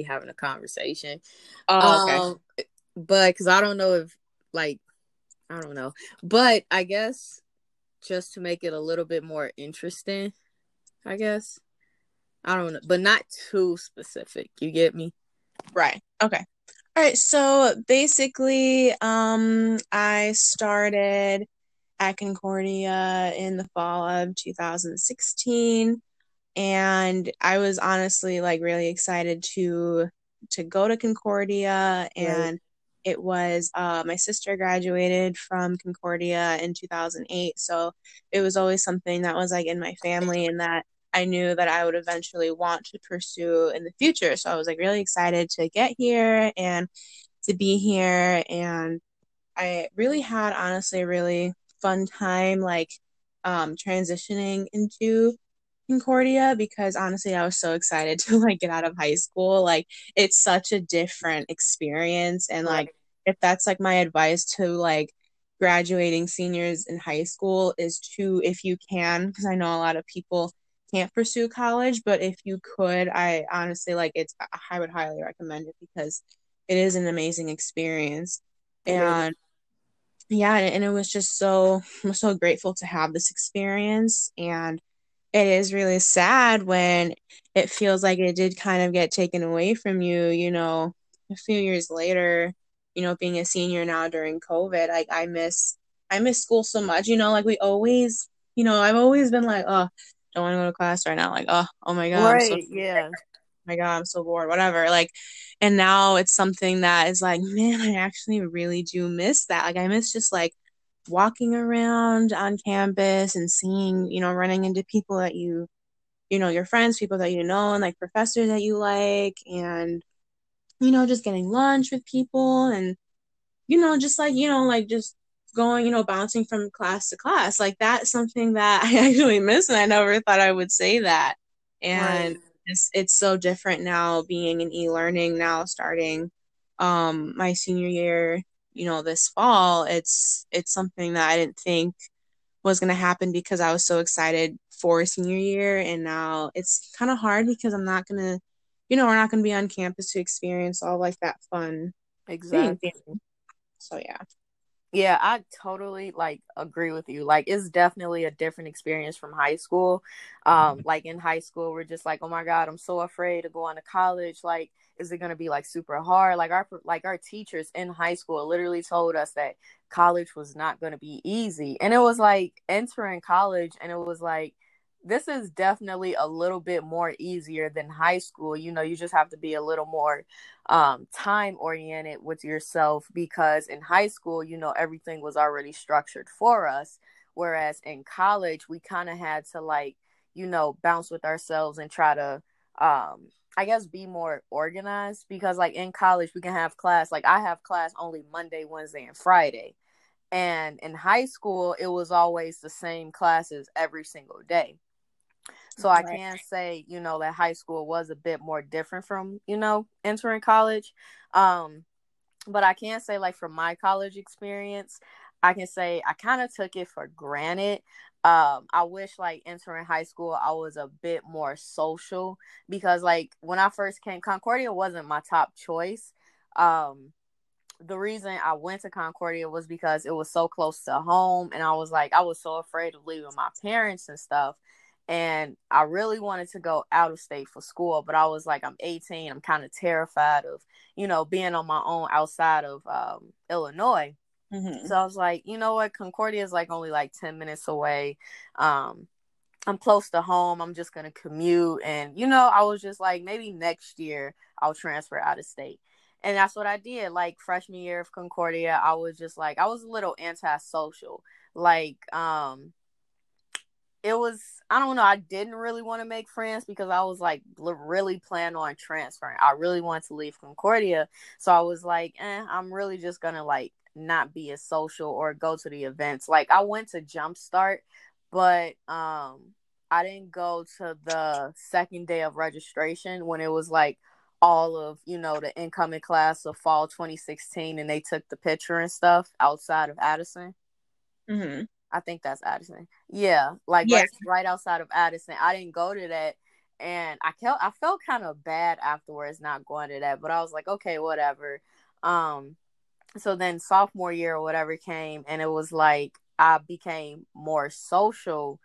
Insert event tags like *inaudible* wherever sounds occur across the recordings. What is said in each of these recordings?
really having a conversation. Oh, okay. Um, but because I don't know if like I don't know, but I guess just to make it a little bit more interesting, I guess I don't know, but not too specific. You get me? Right. Okay. All right. So basically, um, I started at Concordia in the fall of 2016 and I was honestly like really excited to to go to Concordia. And right. it was uh, my sister graduated from Concordia in 2008 so it was always something that was like in my family and that I knew that I would eventually want to pursue in the future. So I was like really excited to get here and to be here. And I really had honestly a really fun time like um transitioning into Concordia because honestly I was so excited *laughs* to like get out of high school. Like it's such a different experience and like if that's like my advice to like graduating seniors in high school is to if you can because I know a lot of people can't pursue college, but if you could, I honestly like it's I would highly recommend it because it is an amazing experience. And yeah, and it was just so I'm so grateful to have this experience and it is really sad when it feels like it did kind of get taken away from you, you know, a few years later, you know, being a senior now during COVID, like I miss I miss school so much, you know, like we always, you know, I've always been like, oh, don't want to go to class right now, like, oh, oh my god, right, so yeah, oh my god, I'm so bored, whatever, like, and now it's something that is like, man, I actually really do miss that, like, I miss just like walking around on campus and seeing, you know, running into people that you, you know, your friends, people that you know, and like professors that you like, and, you know, just getting lunch with people and, you know, just like, you know, like just going, you know, bouncing from class to class. Like that's something that *laughs* I actually miss and I never thought I would say that. And right. it's it's so different now being in e-learning now starting um my senior year you know this fall it's it's something that i didn't think was going to happen because i was so excited for senior year and now it's kind of hard because i'm not going to you know we're not going to be on campus to experience all like that fun exactly thing. so yeah yeah, I totally like agree with you. Like it's definitely a different experience from high school. Um like in high school we're just like, "Oh my god, I'm so afraid to go on to college." Like is it going to be like super hard? Like our like our teachers in high school literally told us that college was not going to be easy. And it was like entering college and it was like this is definitely a little bit more easier than high school. You know, you just have to be a little more um, time oriented with yourself because in high school, you know, everything was already structured for us. Whereas in college, we kind of had to like, you know, bounce with ourselves and try to, um, I guess, be more organized because like in college, we can have class. Like I have class only Monday, Wednesday, and Friday. And in high school, it was always the same classes every single day. So right. I can say, you know, that high school was a bit more different from, you know, entering college. Um, but I can say, like, from my college experience, I can say I kind of took it for granted. Um, I wish, like, entering high school, I was a bit more social because, like, when I first came, Concordia wasn't my top choice. Um, the reason I went to Concordia was because it was so close to home, and I was like, I was so afraid of leaving my parents and stuff and I really wanted to go out of state for school, but I was like, I'm 18. I'm kind of terrified of, you know, being on my own outside of um, Illinois. Mm-hmm. So I was like, you know what? Concordia is like only like 10 minutes away. Um, I'm close to home. I'm just going to commute. And, you know, I was just like, maybe next year I'll transfer out of state. And that's what I did. Like freshman year of Concordia, I was just like, I was a little antisocial. Like, um, it was I don't know. I didn't really want to make friends because I was like really planning on transferring. I really wanted to leave Concordia, so I was like, eh, I'm really just gonna like not be as social or go to the events. Like I went to Jumpstart, but um, I didn't go to the second day of registration when it was like all of you know the incoming class of fall 2016 and they took the picture and stuff outside of Addison. Mm-hmm. I think that's Addison. Yeah, like yeah. Right, right outside of Addison. I didn't go to that. and I felt I felt kind of bad afterwards not going to that, but I was like, okay, whatever. Um, so then sophomore year or whatever came, and it was like I became more social.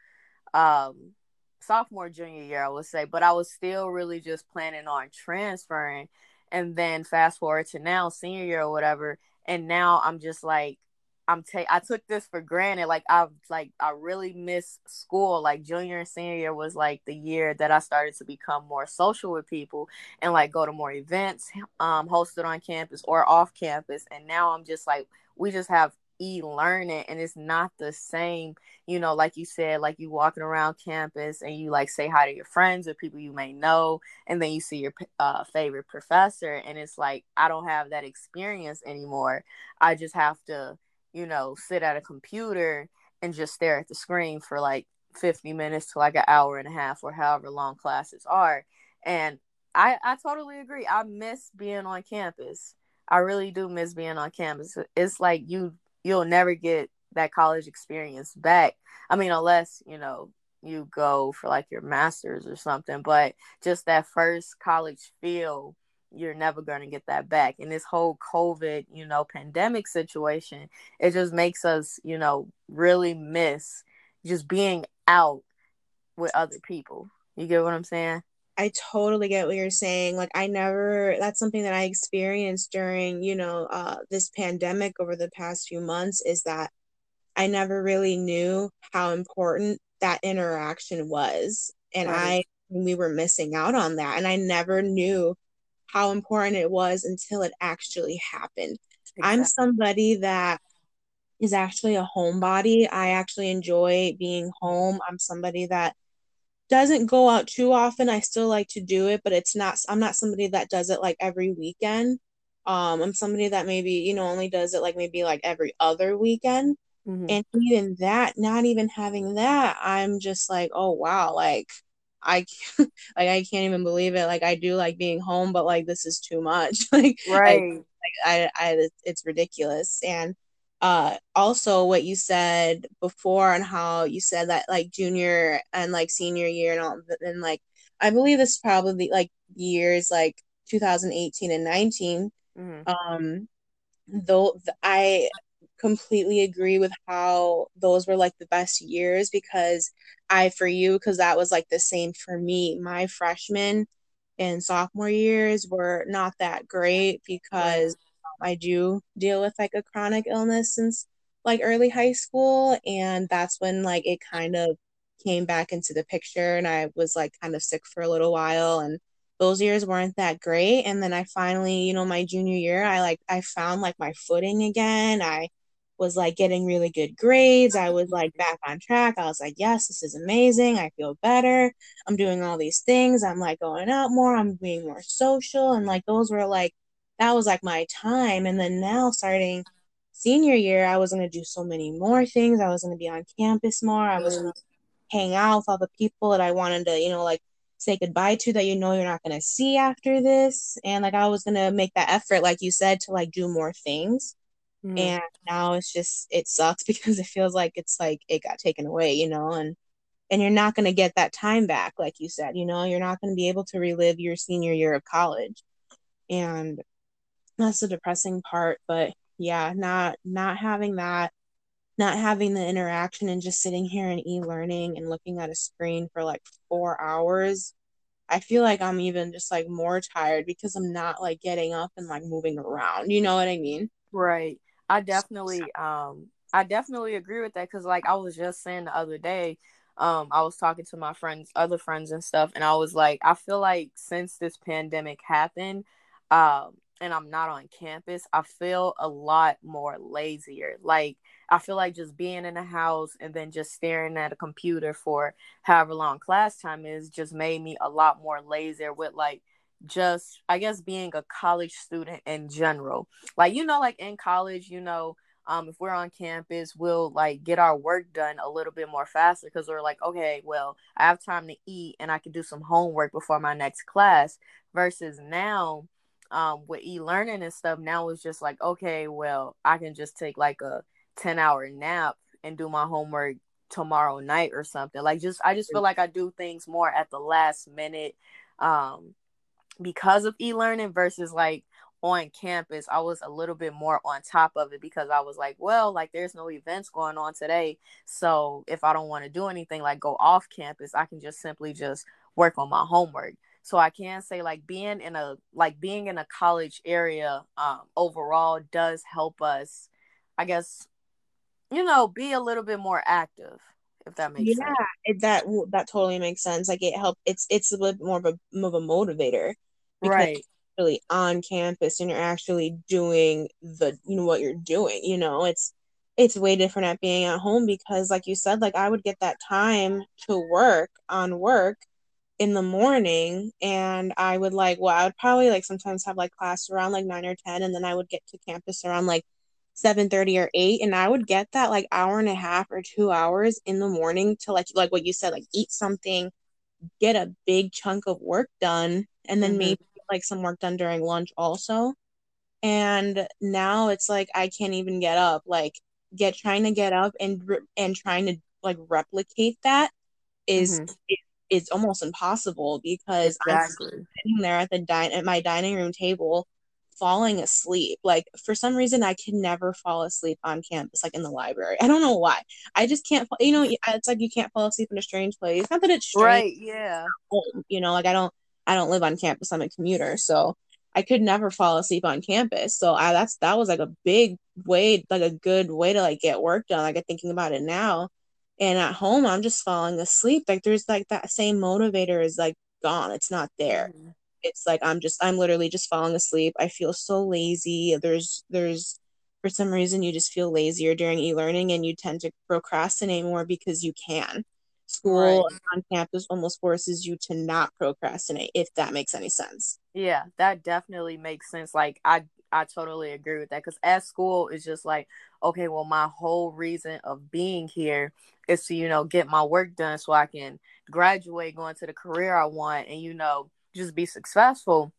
Um, sophomore junior year, I would say, but I was still really just planning on transferring. And then fast forward to now, senior year or whatever, and now I'm just like I'm take I took this for granted. Like I've like I really miss school. Like junior and senior year was like the year that I started to become more social with people and like go to more events um hosted on campus or off campus. And now I'm just like we just have e-learning and it's not the same you know like you said like you walking around campus and you like say hi to your friends or people you may know and then you see your uh, favorite professor and it's like i don't have that experience anymore i just have to you know, sit at a computer and just stare at the screen for like 50 minutes to like an hour and a half or however long classes are. And I, I totally agree. I miss being on campus. I really do miss being on campus. It's like you you'll never get that college experience back. I mean, unless, you know, you go for like your masters or something, but just that first college feel you're never going to get that back. And this whole COVID, you know, pandemic situation, it just makes us, you know, really miss just being out with other people. You get what I'm saying? I totally get what you're saying. Like I never that's something that I experienced during, you know, uh this pandemic over the past few months is that I never really knew how important that interaction was. And right. I we were missing out on that and I never knew how important it was until it actually happened. Exactly. I'm somebody that is actually a homebody. I actually enjoy being home. I'm somebody that doesn't go out too often. I still like to do it, but it's not I'm not somebody that does it like every weekend. Um I'm somebody that maybe, you know, only does it like maybe like every other weekend. Mm-hmm. And even that, not even having that, I'm just like, oh wow, like I *laughs* like I can't even believe it. Like I do like being home, but like this is too much. *laughs* like right, I, like, I, I, it's ridiculous. And uh, also what you said before on how you said that like junior and like senior year and all, and like I believe this is probably like years like 2018 and 19. Mm-hmm. Um, though I completely agree with how those were like the best years because I for you because that was like the same for me. My freshman and sophomore years were not that great because I do deal with like a chronic illness since like early high school and that's when like it kind of came back into the picture and I was like kind of sick for a little while and those years weren't that great and then I finally, you know, my junior year I like I found like my footing again. I was like getting really good grades. I was like back on track. I was like, yes, this is amazing. I feel better. I'm doing all these things. I'm like going out more. I'm being more social. And like those were like, that was like my time. And then now starting senior year, I was going to do so many more things. I was going to be on campus more. I was going to hang out with all the people that I wanted to, you know, like say goodbye to that you know you're not going to see after this. And like I was going to make that effort, like you said, to like do more things Mm. And now it's just it sucks *laughs* because it feels like it's like it got taken away, you know, and and you're not going to get that time back like you said, you know, you're not going to be able to relive your senior year of college. And that's the depressing part, but yeah, not not having that not having the interaction and just sitting here and e-learning and looking at a screen for like 4 hours I feel like I'm even just like more tired because I'm not like getting up and like moving around. You know what I mean? Right. I definitely um I definitely agree with that because like I was just saying the other day, um, I was talking to my friends, other friends and stuff, and I was like, I feel like since this pandemic happened, um, and I'm not on campus, I feel a lot more lazier. Like I feel like just being in the house and then just staring at a computer for however long class time is just made me a lot more lazier with like just I guess being a college student in general. Like you know like in college, you know, um if we're on campus, we'll like get our work done a little bit more faster cuz we're like, okay, well, I have time to eat and I can do some homework before my next class versus now um with e-learning and stuff now it's just like, okay, well, I can just take like a 10 hour nap and do my homework tomorrow night or something. Like just I just feel like I do things more at the last minute um because of e-learning versus like on campus I was a little bit more on top of it because I was like, well, like there's no events going on today. So if I don't want to do anything like go off campus, I can just simply just work on my homework. So I can say like being in a like being in a college area um overall does help us I guess you know, be a little bit more active, if that makes yeah, sense. Yeah, that that totally makes sense. Like it help. It's it's a bit more of a more of a motivator, right? Really on campus, and you're actually doing the you know what you're doing. You know, it's it's way different at being at home because, like you said, like I would get that time to work on work in the morning and I would like well I would probably like sometimes have like class around like 9 or 10 and then I would get to campus around like 7:30 or 8 and I would get that like hour and a half or 2 hours in the morning to like like what you said like eat something get a big chunk of work done and then mm-hmm. maybe like some work done during lunch also and now it's like I can't even get up like get trying to get up and and trying to like replicate that is, mm-hmm. is is almost impossible because exactly. I'm sitting there at the dine at my dining room table falling asleep. Like for some reason, I can never fall asleep on campus, like in the library. I don't know why. I just can't. You know, it's like you can't fall asleep in a strange place. Not that it's strange, right? Yeah. You know, like I don't. I don't live on campus. I'm a commuter, so I could never fall asleep on campus. So I that's that was like a big way, like a good way to like get work done. Like I'm thinking about it now. And at home, I'm just falling asleep. Like there's like that same motivator is like gone. It's not there. Mm-hmm it's like i'm just i'm literally just falling asleep i feel so lazy there's there's for some reason you just feel lazier during e-learning and you tend to procrastinate more because you can school right. on campus almost forces you to not procrastinate if that makes any sense yeah that definitely makes sense like i i totally agree with that because at school it's just like okay well my whole reason of being here is to you know get my work done so i can graduate go into the career i want and you know just be successful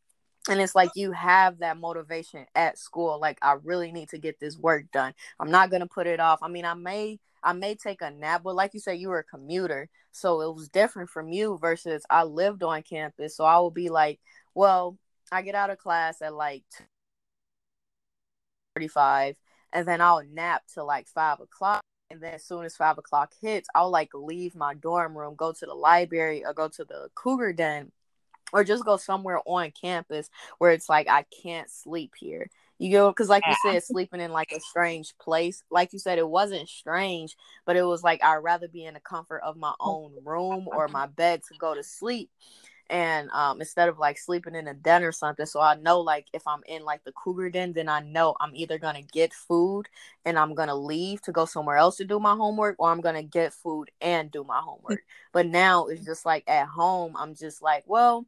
and it's like you have that motivation at school like i really need to get this work done. I'm not going to put it off. I mean i may i may take a nap but like you said you were a commuter so it was different from you versus i lived on campus so i would be like well i get out of class at like 35 and then i'll nap till like 5 o'clock and then as soon as five o'clock hits i'll like leave my dorm room go to the library or go to the cougar den or just go somewhere on campus where it's like I can't sleep here. You go because, like you said, sleeping in like a strange place. Like you said, it wasn't strange, but it was like I'd rather be in the comfort of my own room or my bed to go to sleep. And um, instead of like sleeping in a den or something, so I know like if I'm in like the cougar den, then I know I'm either gonna get food and I'm gonna leave to go somewhere else to do my homework, or I'm gonna get food and do my homework. But now it's just like at home, I'm just like, well,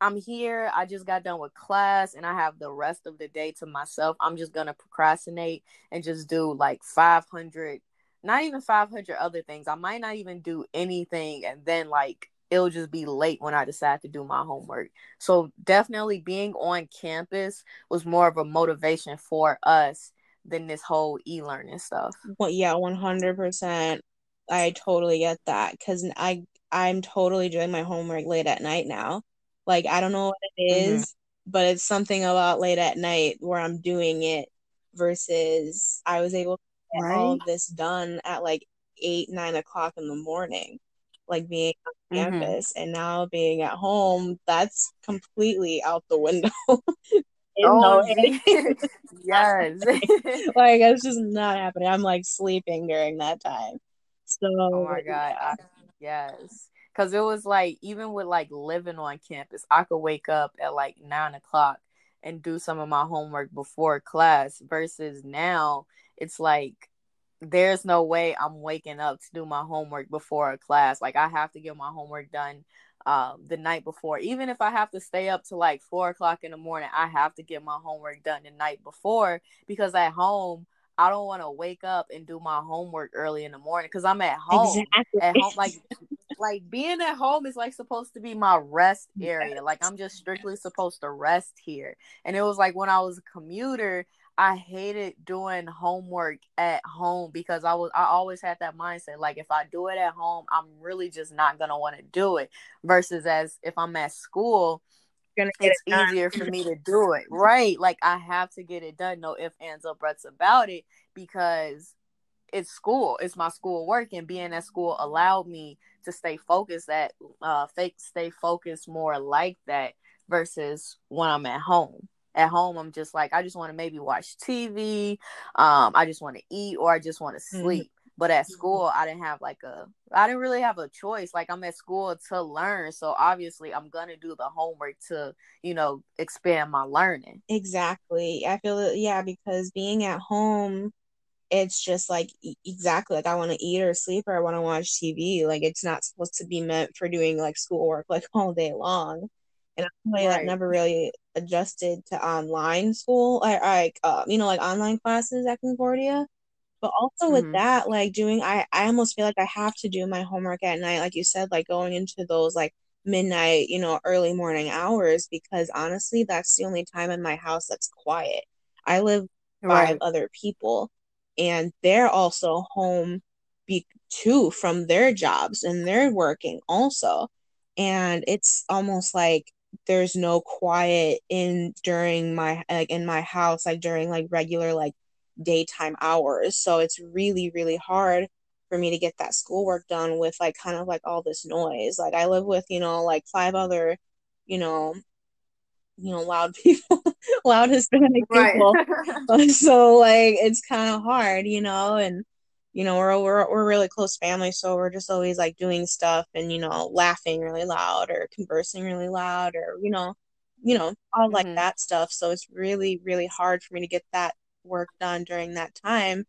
I'm here. I just got done with class and I have the rest of the day to myself. I'm just to procrastinate and just do like 500, not even 500 other things. I might not even do anything. And then like it'll just be late when I decide to do my homework. So definitely being on campus was more of a motivation for us than this whole e-learning stuff. Well, yeah, 100%. I totally get that cuz I I'm totally doing my homework late at night now like I don't know what it is, mm-hmm. mm-hmm. but it's something about late at night where I'm doing it versus I was able to get right. all of this done at like eight, nine o'clock in the morning, like being on mm-hmm. campus and now being at home, that's completely out the window. *laughs* oh, *laughs* yes. *laughs* like it's just not happening. I'm like sleeping during that time. So Oh my god. I, yes because it was like even with like living on campus i could wake up at like nine o'clock and do some of my homework before class versus now it's like there's no way i'm waking up to do my homework before a class like i have to get my homework done um, the night before even if i have to stay up to like four o'clock in the morning i have to get my homework done the night before because at home I don't want to wake up and do my homework early in the morning because I'm at home. Exactly. At home, like like being at home is like supposed to be my rest area. Like I'm just strictly supposed to rest here. And it was like when I was a commuter, I hated doing homework at home because I was I always had that mindset like if I do it at home, I'm really just not gonna want to do it. Versus as if I'm at school, it's it easier for me to do it. *laughs* Right. Like I have to get it done, no if ands or buts about it, because it's school. It's my school work and being at school allowed me to stay focused at uh fake stay focused more like that versus when I'm at home at home i'm just like i just want to maybe watch tv um i just want to eat or i just want to mm-hmm. sleep mm-hmm. but at school i didn't have like a i didn't really have a choice like i'm at school to learn so obviously i'm gonna do the homework to you know expand my learning exactly i feel that yeah because being at home it's just like exactly like I want to eat or sleep or I want to watch TV. Like it's not supposed to be meant for doing like schoolwork like *laughs* all day long and I'm somebody right. that never really adjusted to online school, like, like uh, you know, like online classes at Concordia. But also with mm-hmm. that, like doing, I I almost feel like I have to do my homework at night, like you said, like going into those like midnight, you know, early morning hours, because honestly, that's the only time in my house that's quiet. I live right. five other people, and they're also home be- too from their jobs, and they're working also and it's almost like there's no quiet in during my like in my house like during like regular like daytime hours. So it's really really hard for me to get that schoolwork done with like kind of like all this noise. Like i live with you know like five other you know you know loud *laughs* people loud hispanic people. *laughs* Right. so like it's kind of hard you know and you know we're, we're we're really close family so we're just always like doing stuff and you know laughing really loud or conversing really loud or you know you know all mm-hmm. like that stuff so it's really really hard for me to get that work done during that time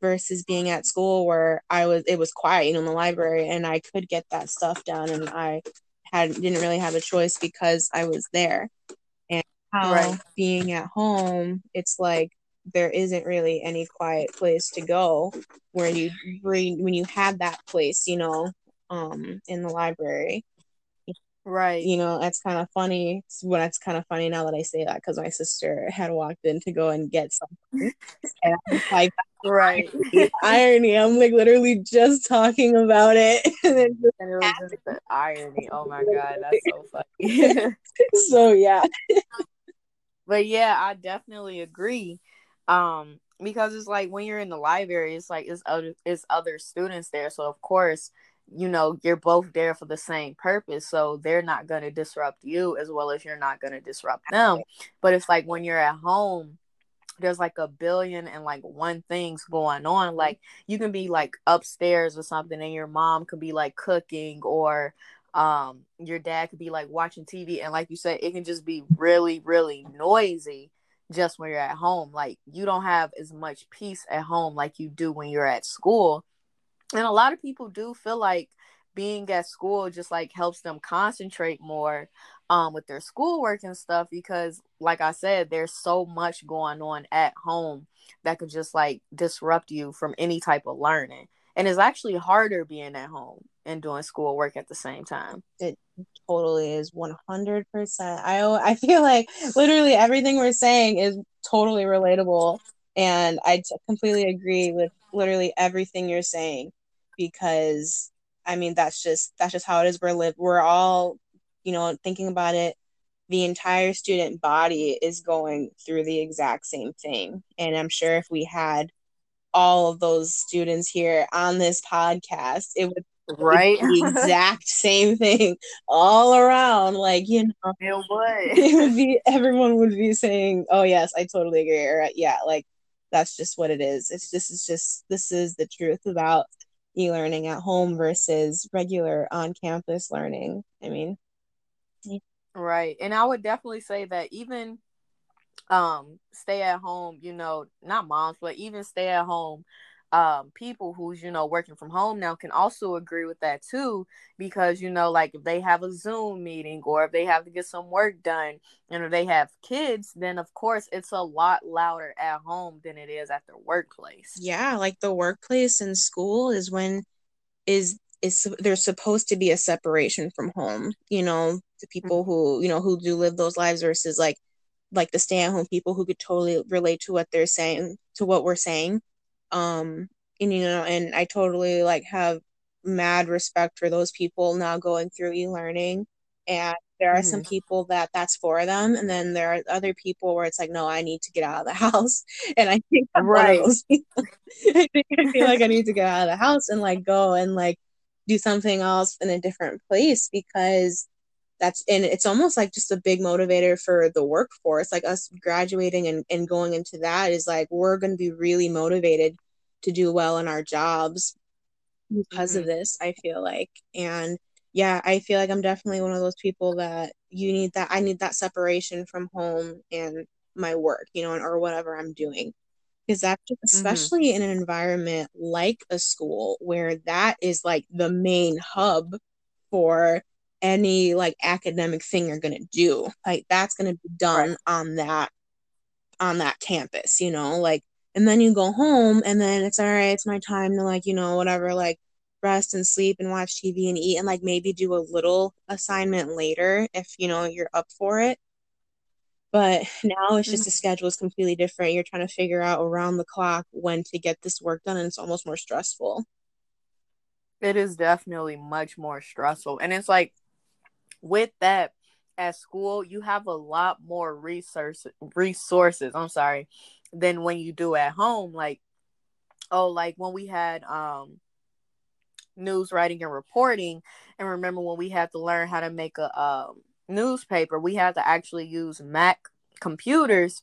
versus being at school where I was it was quiet you know in the library and I could get that stuff done and I had didn't really have a choice because I was there and how right. being at home it's like there isn't really any quiet place to go where you when you have that place you know um in the library. Right. You know that's kind of funny well that's kind of funny now that i say that because my sister had walked in to go and get something. *laughs* And i'm like right. *laughs* irony. I'm like literally just talking about it. *laughs* And, it was just the irony. Oh my god that's so funny. So yeah. But yeah i definitely agree um because it's like when you're in the library it's like it's other it's other students there. So of course you know you're both there for the same purpose. So they're not going to disrupt you as well as you're not going to disrupt them. But it's like when you're at home there's like a billion and like one things going on. Like you can be like upstairs or something and your mom could be like cooking or um your dad could be like watching tv and like you said it can just be really really noisy just when you're at home. Like you don't have as much peace at home like you do when you're at school. And a lot of people do feel like being at school just like helps them concentrate more um with their schoolwork and stuff because like I said there's so much going on at home that could just like disrupt you from any type of learning. And it's actually harder being at home and doing schoolwork at the same time. It totally is 100%. I I feel like literally everything we're saying is totally relatable and I t- completely agree with literally everything you're saying because I mean that's just that's just how it is we're live we're all you know thinking about it the entire student body is going through the exact same thing and I'm sure if we had all of those students here on this podcast it would right the exact same thing all around like you know *laughs* it *laughs* would it would be everyone would be saying oh yes i totally agree or yeah like that's just what it is it's just it's just this is the truth about e-learning at home versus regular on campus learning i mean yeah. right and i would definitely say that even um stay at home you know not moms but even stay at home um people who's you know working from home now can also agree with that too because you know like if they have a zoom meeting or if they have to get some work done and if they have kids then of course it's a lot louder at home than it is at their workplace. Yeah like the workplace and school is when is is there's supposed to be a separation from home you know the people who you know who do live those lives versus like like the stay at home people who could totally relate to what they're saying to what we're saying um and you know and i totally like have mad respect for those people now going through e-learning. And there are mm-hmm. some people that that's for them and then there are other people where it's like no i need to get out of the *laughs* house. And i think I'm right. *laughs* i think i feel like i need to get out of the house and like go and like do something else in a different place because that's and it's almost like just a big motivator for the workforce like us graduating and, and going into that is like we're going to be really motivated to do well in our jobs because mm-hmm. of this i feel like and yeah i feel like i'm definitely one of those people that you need that i need that separation from home and my work you know or whatever i'm doing because that's just, mm-hmm. especially mm-hmm. in an environment like a school where that is like the main hub for any like academic thing you're going to do. Like that's going to be done right. on that on that campus you know? Like and then you go home and then it's all right it's my time to like you know whatever like rest and sleep and watch tv and eat and like maybe do a little assignment later if you know you're up for it. But now it's just the mm-hmm. schedule is completely different. You're trying to figure out around the clock when to get this work done and it's almost more stressful. It is definitely much more stressful and it's like with that at school you have a lot more resource resources i'm sorry than when you do at home like oh like when we had um news writing and reporting and remember when we had to learn how to make a um, newspaper we had to actually use mac computers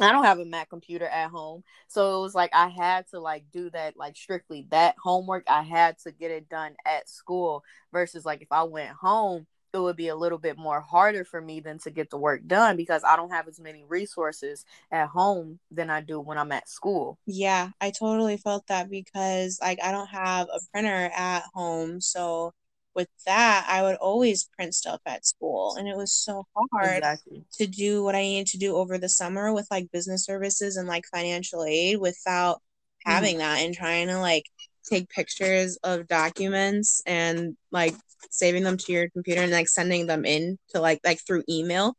I don't have a Mac computer at home. So it was like I had to like do that like strictly that homework I had to get it done at school versus like if I went home it would be a little bit more harder for me than to get the work done because I don't have as many resources at home than I do when I'm at school. Yeah, I totally felt that because like I don't have a printer at home, so with that, I would always print stuff at school, and it was so hard exactly. to do what I needed to do over the summer with like business services and like financial aid without mm-hmm. having mm-hmm. that and trying to like take pictures of documents and like saving them to your computer and like sending them in to like like through email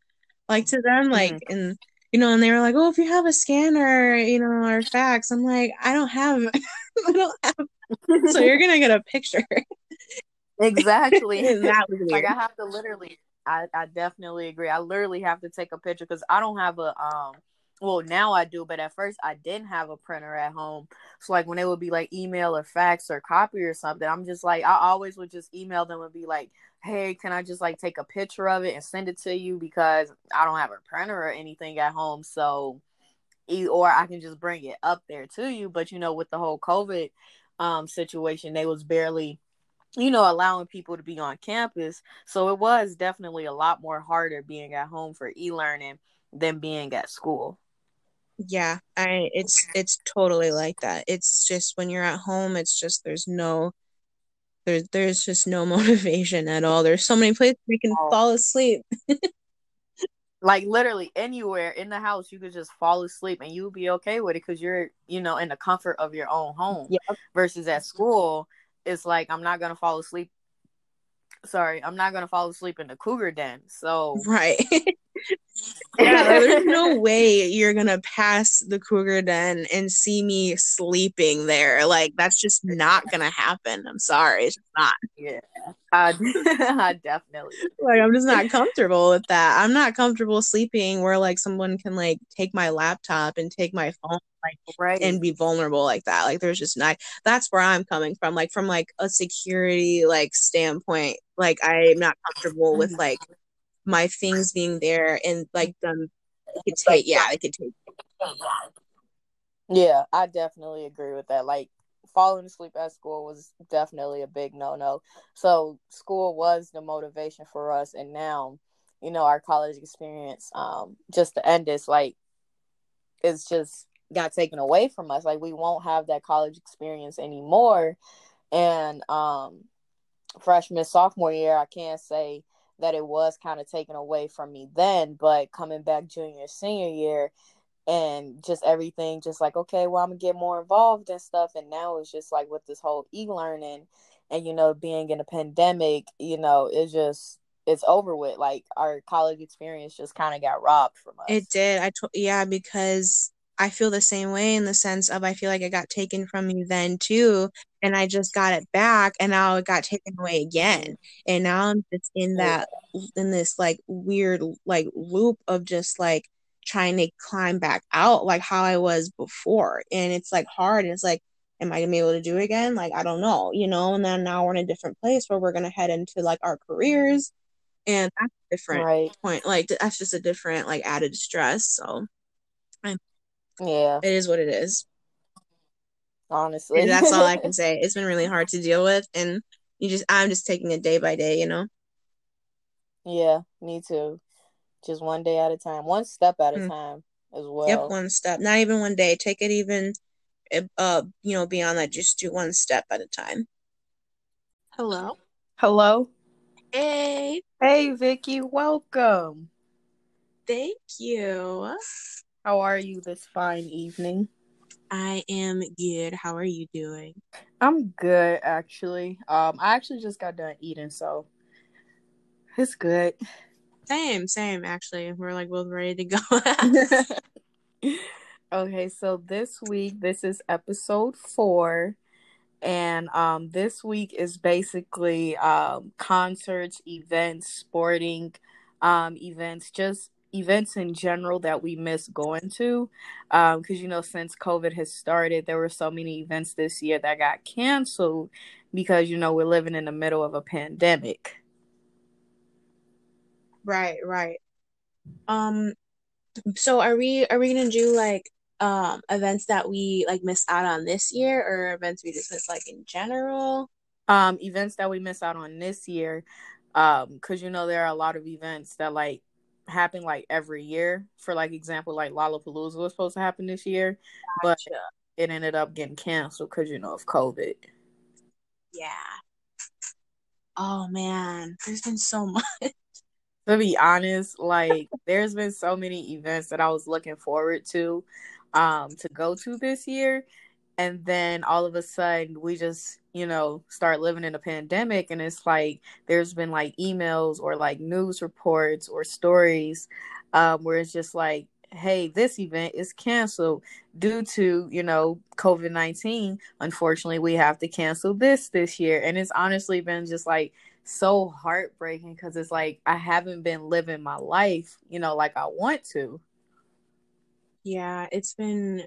like to them like mm-hmm. and you know and they were like oh if you have a scanner you know or fax i'm like i don't have *laughs* i don't have *laughs* so you're gonna get a picture. Exactly. *laughs* That was like i have to literally I, I definitely agree. I literally have to take a picture because i don't have a um well now i do but at first i didn't have a printer at home. So like when it would be like email or fax or copy or something i'm just like i always would just email them and be like hey can i just like take a picture of it and send it to you? because i don't have a printer or anything at home so or i can just bring it up there to you but you know with the whole covid um situation they was barely you know allowing people to be on campus so it was definitely a lot more harder being at home for e-learning than being at school yeah i it's it's totally like that. It's just when you're at home it's just there's no there's there's just no *laughs* motivation at all. There's so many places we can oh. fall asleep. *laughs* Like literally anywhere in the house you could just fall asleep and you'll be okay with it because you're you know in the comfort of your own home yep. versus at school it's like i'm not gonna fall asleep sorry i'm not gonna fall asleep in the cougar den. So right *laughs* yeah, there's no *laughs* way you're gonna pass the cougar den and see me sleeping there. Like that's just not gonna happen. I'm sorry, it's not. Yeah, I, *laughs* I definitely *laughs* like. I'm just not comfortable with that. I'm not comfortable sleeping where like someone can like take my laptop and take my phone like right. and be vulnerable like that. Like there's just not. That's where I'm coming from. Like from like a security like standpoint. Like I'm not comfortable with like my things being there and like them could take yeah they could take. Yeah i definitely agree with that. Like falling asleep at school was definitely a big no-no. So school was the motivation for us and now you know our college experience um just to end this like it's just got taken away from us. Like we won't have that college experience anymore. And um freshman sophomore year i can't say that it was kind of taken away from me then, but coming back junior, senior year, and just everything, just like, okay, well, I'm gonna get more involved and stuff. And now it's just like with this whole e learning and you know being in a pandemic you know it's just it's over with. Like our college experience just kind of got robbed from us. it did. I told, yeah because i feel the same way in the sense of i feel like it got taken from me then too and i just got it back and now it got taken away again and now i'm just in oh, that in this like weird like loop of just like trying to climb back out like how i was before and it's like hard and it's like am I gonna be able to do it again? Like, I don't know, you know. And then now we're in a different place where we're gonna head into like our careers, and that's a different right. point. Like, that's just a different like added stress. So, I'm, yeah, it is what it is. Honestly, and that's all I can *laughs* say. It's been really hard to deal with, and you just, I'm just taking it day by day, you know. Yeah, me too. Just one day at a time, one step at a mm. time as well. Yep, one step. Not even one day. Take it even uh, you know, beyond that, just do one step at a time. Hello. Hello. Hey. Hey, Vicky. Welcome. Thank you. How are you this fine evening? I am good. How are you doing? I'm good, actually. Um, I actually just got done eating, so it's good. Same, same. Actually, we're like both ready to go. *laughs* *laughs* Okay, so this week, this is episode four. And um, this week is basically um, concerts, events, sporting um, events, just events in general that we miss going to. Because, um, you know, since COVID has started, there were so many events this year that got canceled because, you know, we're living in the middle of a pandemic. Right, right. Um, so are we are we gonna do like um events that we like miss out on this year or events we just miss like in general um events that we miss out on this year um because you know there are a lot of events that like happen like every year. For like example like lollapalooza was supposed to happen this year gotcha. but it ended up getting canceled because you know of covid. Yeah. Oh man. There's been so much. *laughs* To be honest like there's been so many events that i was looking forward to um to go to this year and then all of a sudden we just you know start living in a pandemic and it's like there's been like emails or like news reports or stories um, where it's just like hey this event is canceled due to you know covid-19 unfortunately we have to cancel this this year. And it's honestly been just like so heartbreaking because it's like i haven't been living my life you know like i want to. Yeah, it's been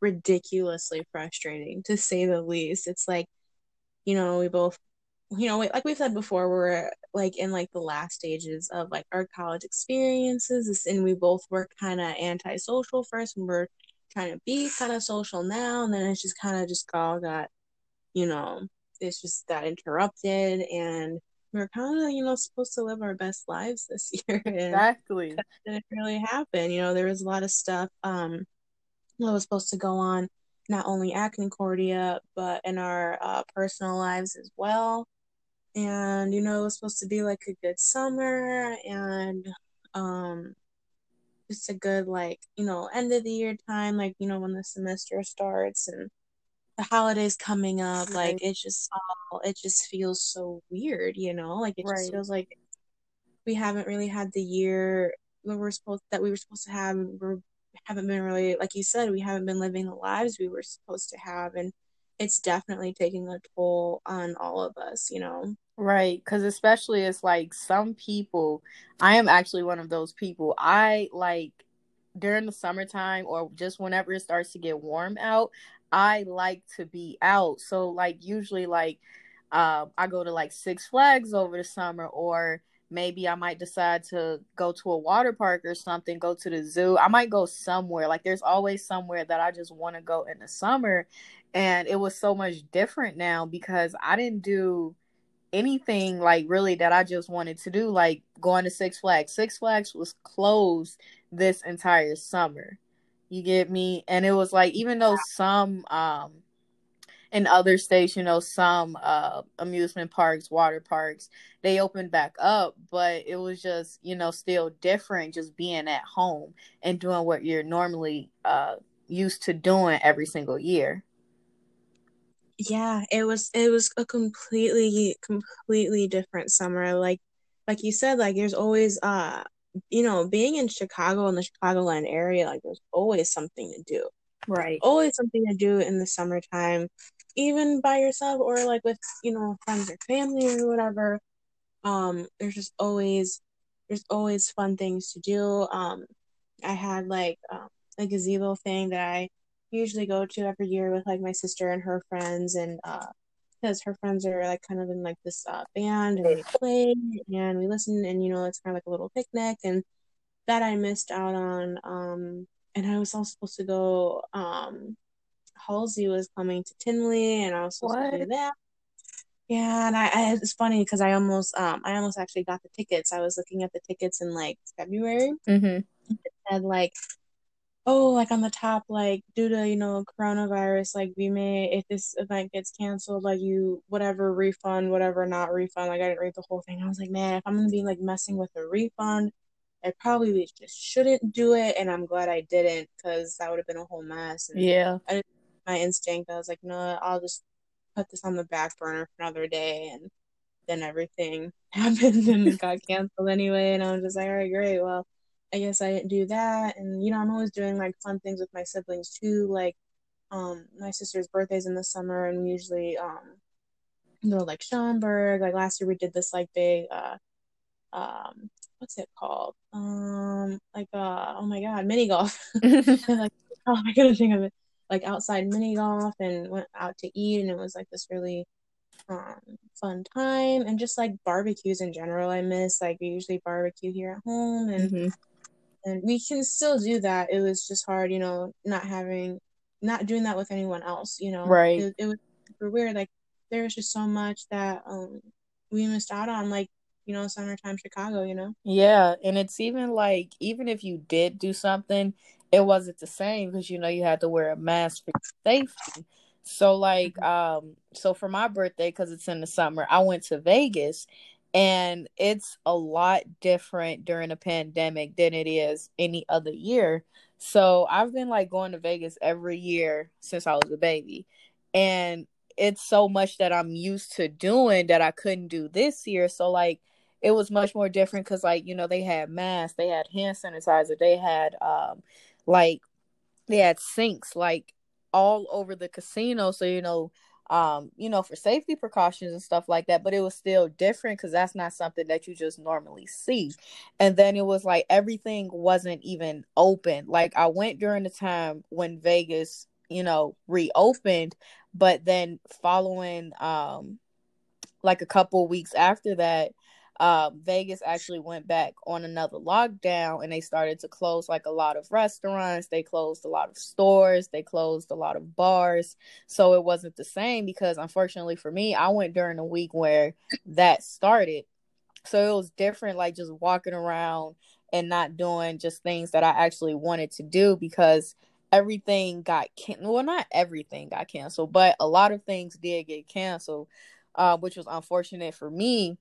ridiculously frustrating to say the least. It's like, you know, we both, you know, like we've said before, we're like in like the last stages of like our college experiences, and we both were kind of antisocial first, and we're trying to be kind of social now, and then it's just kind of just all got, you know, it's just got interrupted, and we are kind of, you know, supposed to live our best lives this *laughs* year. exactly. didn't really happen. You know, there was a lot of stuff um that was supposed to go on not only at Concordia, but in our uh, personal lives as well. And, you know, it was supposed to be like a good summer and um just a good like, you know, end of the year time, like, you know, when the semester starts and the holidays coming up, right. like it's just all it just feels so weird, you know? Like it right. just feels like we haven't really had the year we were supposed that we were supposed to have we haven't been really like you said, we haven't been living the lives we were supposed to have and it's definitely taking a toll on all of us, you know. Right, cuz especially it's like some people I am actually one of those people. I like during the summertime or just whenever it starts to get warm out, I like to be out. So like usually like uh, I go to like Six Flags over the summer or maybe I might decide to go to a water park or something, go to the zoo. I might go somewhere. Like there's always somewhere that I just want to go in the summer. And it was so much different now because I didn't do anything like really that I just wanted to do, like going to Six Flags. Six Flags was closed this entire summer. You get me? And it was like even though some um in other states, you know, some uh amusement parks, water parks, they opened back up, but it was just, you know, still different just being at home and doing what you're normally uh used to doing every single year. yeah, it was it was a completely completely different summer. Like like you said, like there's always uh you know, being in Chicago in the Chicagoland area, like there's always something to do. Right. Always something to do in the summertime, even by yourself or like with, you know, friends or family or whatever. Um, there's just always there's always fun things to do. Um, I had like um, a gazebo thing that I usually go to every year with like my sister and her friends and uh because her friends are like kind of in like this uh, band and we play and we listen and you know it's kind of like a little picnic and that I missed out on um and I was all supposed to go um Halsey was coming to Tinley and I was supposed what? to do that yeah and I, I it's funny because I almost um I almost actually got the tickets I was looking at the tickets in like February mm-hmm. it said like oh, like on the top, like due to you know coronavirus, like we may if this event gets canceled, like you whatever refund, whatever not refund. Like I didn't read the whole thing. I was like, man, if I'm gonna be like messing with a refund, I probably just shouldn't do it. And I'm glad I didn't because that would have been a whole mess. Yeah, I my instinct. I was like, no, I'll just put this on the back burner for another day and. Then everything *laughs* happened and it got canceled anyway, and I was just like, all right, great. Well, I guess I didn't do that. And you know, I'm always doing like fun things with my siblings too. Like, um, my sister's birthday's in the summer, and usually um go like Schaumburg. Like last year, we did this like big uh um what's it called um like uh oh my god mini golf *laughs* *laughs* like oh I couldn't think of it like outside mini golf and went out to eat and it was like this really um, fun time and just like barbecues in general I miss like we usually barbecue here at home and mm-hmm and we can still do that. It was just hard, you know, not having, not doing that with anyone else, you know. Right. It, it was super weird. Like there was just so much that um we missed out on, like you know, summertime Chicago, you know. Yeah, and it's even like even if you did do something, it wasn't the same because you know you had to wear a mask for safety. So like mm-hmm. um so for my birthday cuz it's in the summer, I went to Vegas and it's a lot different during a pandemic than it is any other year. So I've been like going to Vegas every year since I was a baby. And it's so much that I'm used to doing that I couldn't do this year. So like it was much more different because like, you know, they had masks, they had hand sanitizer, they had um like they had sinks like all over the casino. So, you know, um, you know, for safety precautions and stuff like that. But it was still different because that's not something that you just normally see. And then it was like everything wasn't even open. Like I went during the time when Vegas, you know, reopened, but then following um like a couple weeks after that, uh, Vegas actually went back on another lockdown and they started to close like a lot of restaurants. They closed a lot of stores. They closed a lot of bars. So it wasn't the same because, unfortunately for me, I went during the week where that started. So it was different, like just walking around and not doing just things that I actually wanted to do because everything got canceled. Well, not everything got canceled, but a lot of things did get canceled, uh, which was unfortunate for me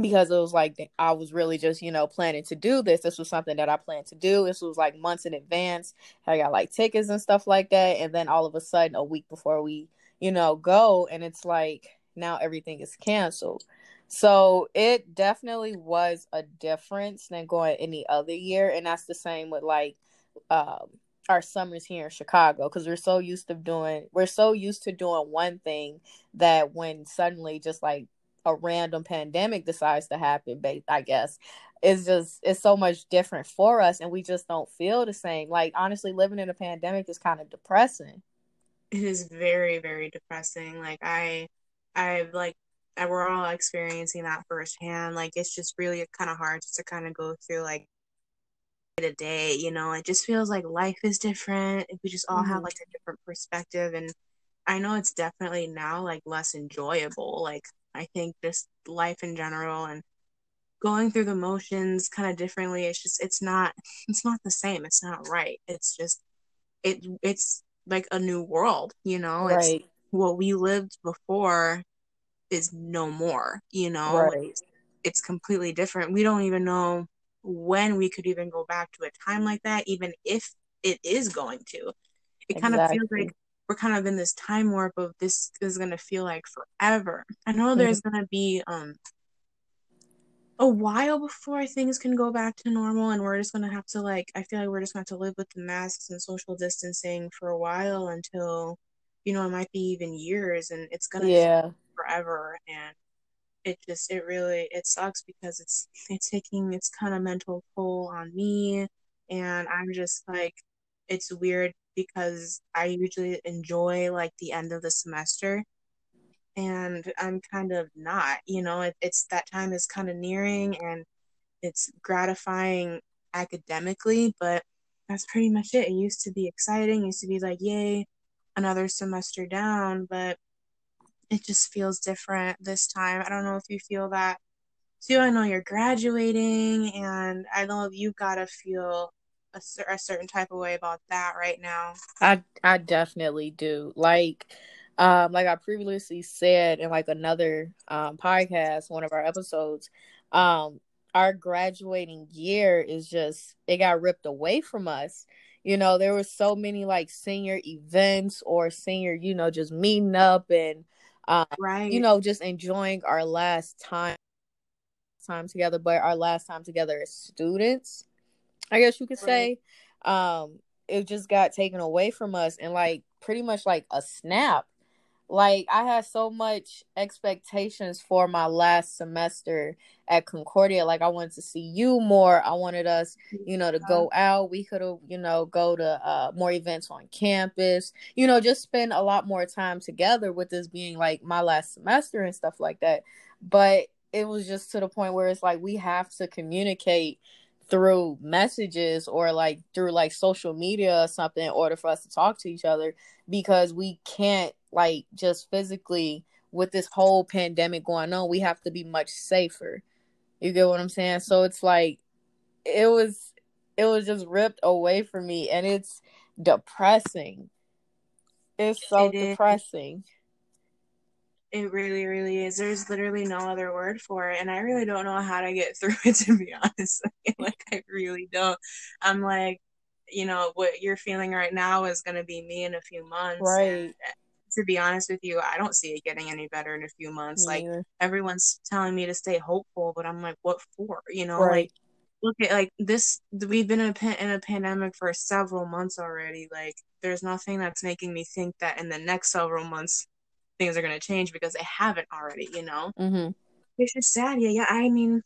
because it was like I was really just, you know, planning to do this. This was something that I planned to do. This was like months in advance. I got like tickets and stuff like that. And then all of a sudden, a week before we, you know, go, and it's like now everything is canceled. So it definitely was a difference than going any other year. And that's the same with like um, our summers here in Chicago because we're so used to doing, we're so used to doing one thing that when suddenly just like a random pandemic decides to happen, I guess, it's just it's so much different for us and we just don't feel the same. Like honestly, living in a pandemic is kind of depressing. It is very, very depressing. Like I I've like I, we're all experiencing that firsthand. Like it's just really kind of hard just to kind of go through like day to day, you know, it just feels like life is different. If we just all mm-hmm. have like a different perspective and I know it's definitely now like less enjoyable. Like I think just life in general and going through the motions kind of differently. It's just it's not it's not the same. It's not right. It's just it it's like a new world, you know. Right. It's what we lived before is no more, you know. Right. It's, it's completely different. We don't even know when we could even go back to a time like that, even if it is going to. It exactly. kind of feels like we're kind of in this time warp of this is gonna feel like forever. I know there's mm-hmm. gonna be um a while before things can go back to normal and we're just gonna have to like I feel like we're just gonna have to live with the masks and social distancing for a while until you know it might be even years and it's gonna yeah forever and it just it really it sucks because it's *laughs* it's taking its kind of mental toll on me and i'm just like it's weird because i usually enjoy like the end of the semester and i'm kind of not you know it, it's that time is kind of nearing and it's gratifying academically but that's pretty much it it used to be exciting it used to be like yay another semester down but it just feels different this time. I don't know if you feel that too. I know you're graduating, and I know you've got to feel a, a certain type of way about that right now. I I definitely do. Like, um, like I previously said in like another um podcast, one of our episodes, um, our graduating year is just it got ripped away from us you know there were so many like senior events or senior you know just meeting up and um, right. you know, just enjoying our last time time together, but our last time together as students, I guess you could right. say. Um, it just got taken away from us and like pretty much like a snap. Like I had so much expectations for my last semester at Concordia. Like I wanted to see you more. I wanted us, you know, to go out. We could have, you know, go to uh, more events on campus. You know, just spend a lot more time together. With this being like my last semester and stuff like that. But it was just to the point where it's like we have to communicate through messages or like through like social media or something in order for us to talk to each other because we can't like just physically with this whole pandemic going on we have to be much safer. You get what i'm saying? So it's like it was it was just ripped away from me and it's depressing. It's so it depressing it really, really is. There's literally no other word for it. And I really don't know how to get *laughs* through it, to be honest. like, I really don't. I'm like, you know, what you're feeling right now is going to be me in a few months. Right. And to be honest with you, I don't see it getting any better in a few months. Me like, either. everyone's telling me to stay hopeful, but I'm like, what for? You know, right. like, look at like this we've been in a, in a pandemic for several months already like there's nothing that's making me think that in the next several months things are going to change because they haven't already, you know? Mm-hmm. It's just sad. Yeah, yeah. I mean,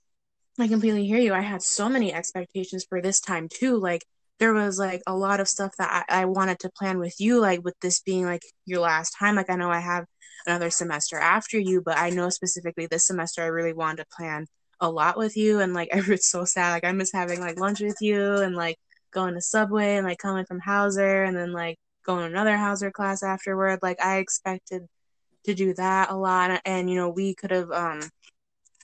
I completely hear you. I had so many expectations for this time too. Like, there was like a lot of stuff that I, I wanted to plan with you, like with this being like your last time. Like, I know I have another semester after you, but I know specifically this semester I really wanted to plan a lot with you. And like, *laughs* it's so sad. Like, I miss having like lunch with you and like going to Subway and like coming from Hauser and then like going to another Hauser class afterward. Like, I expected to do that a lot and you know we could have um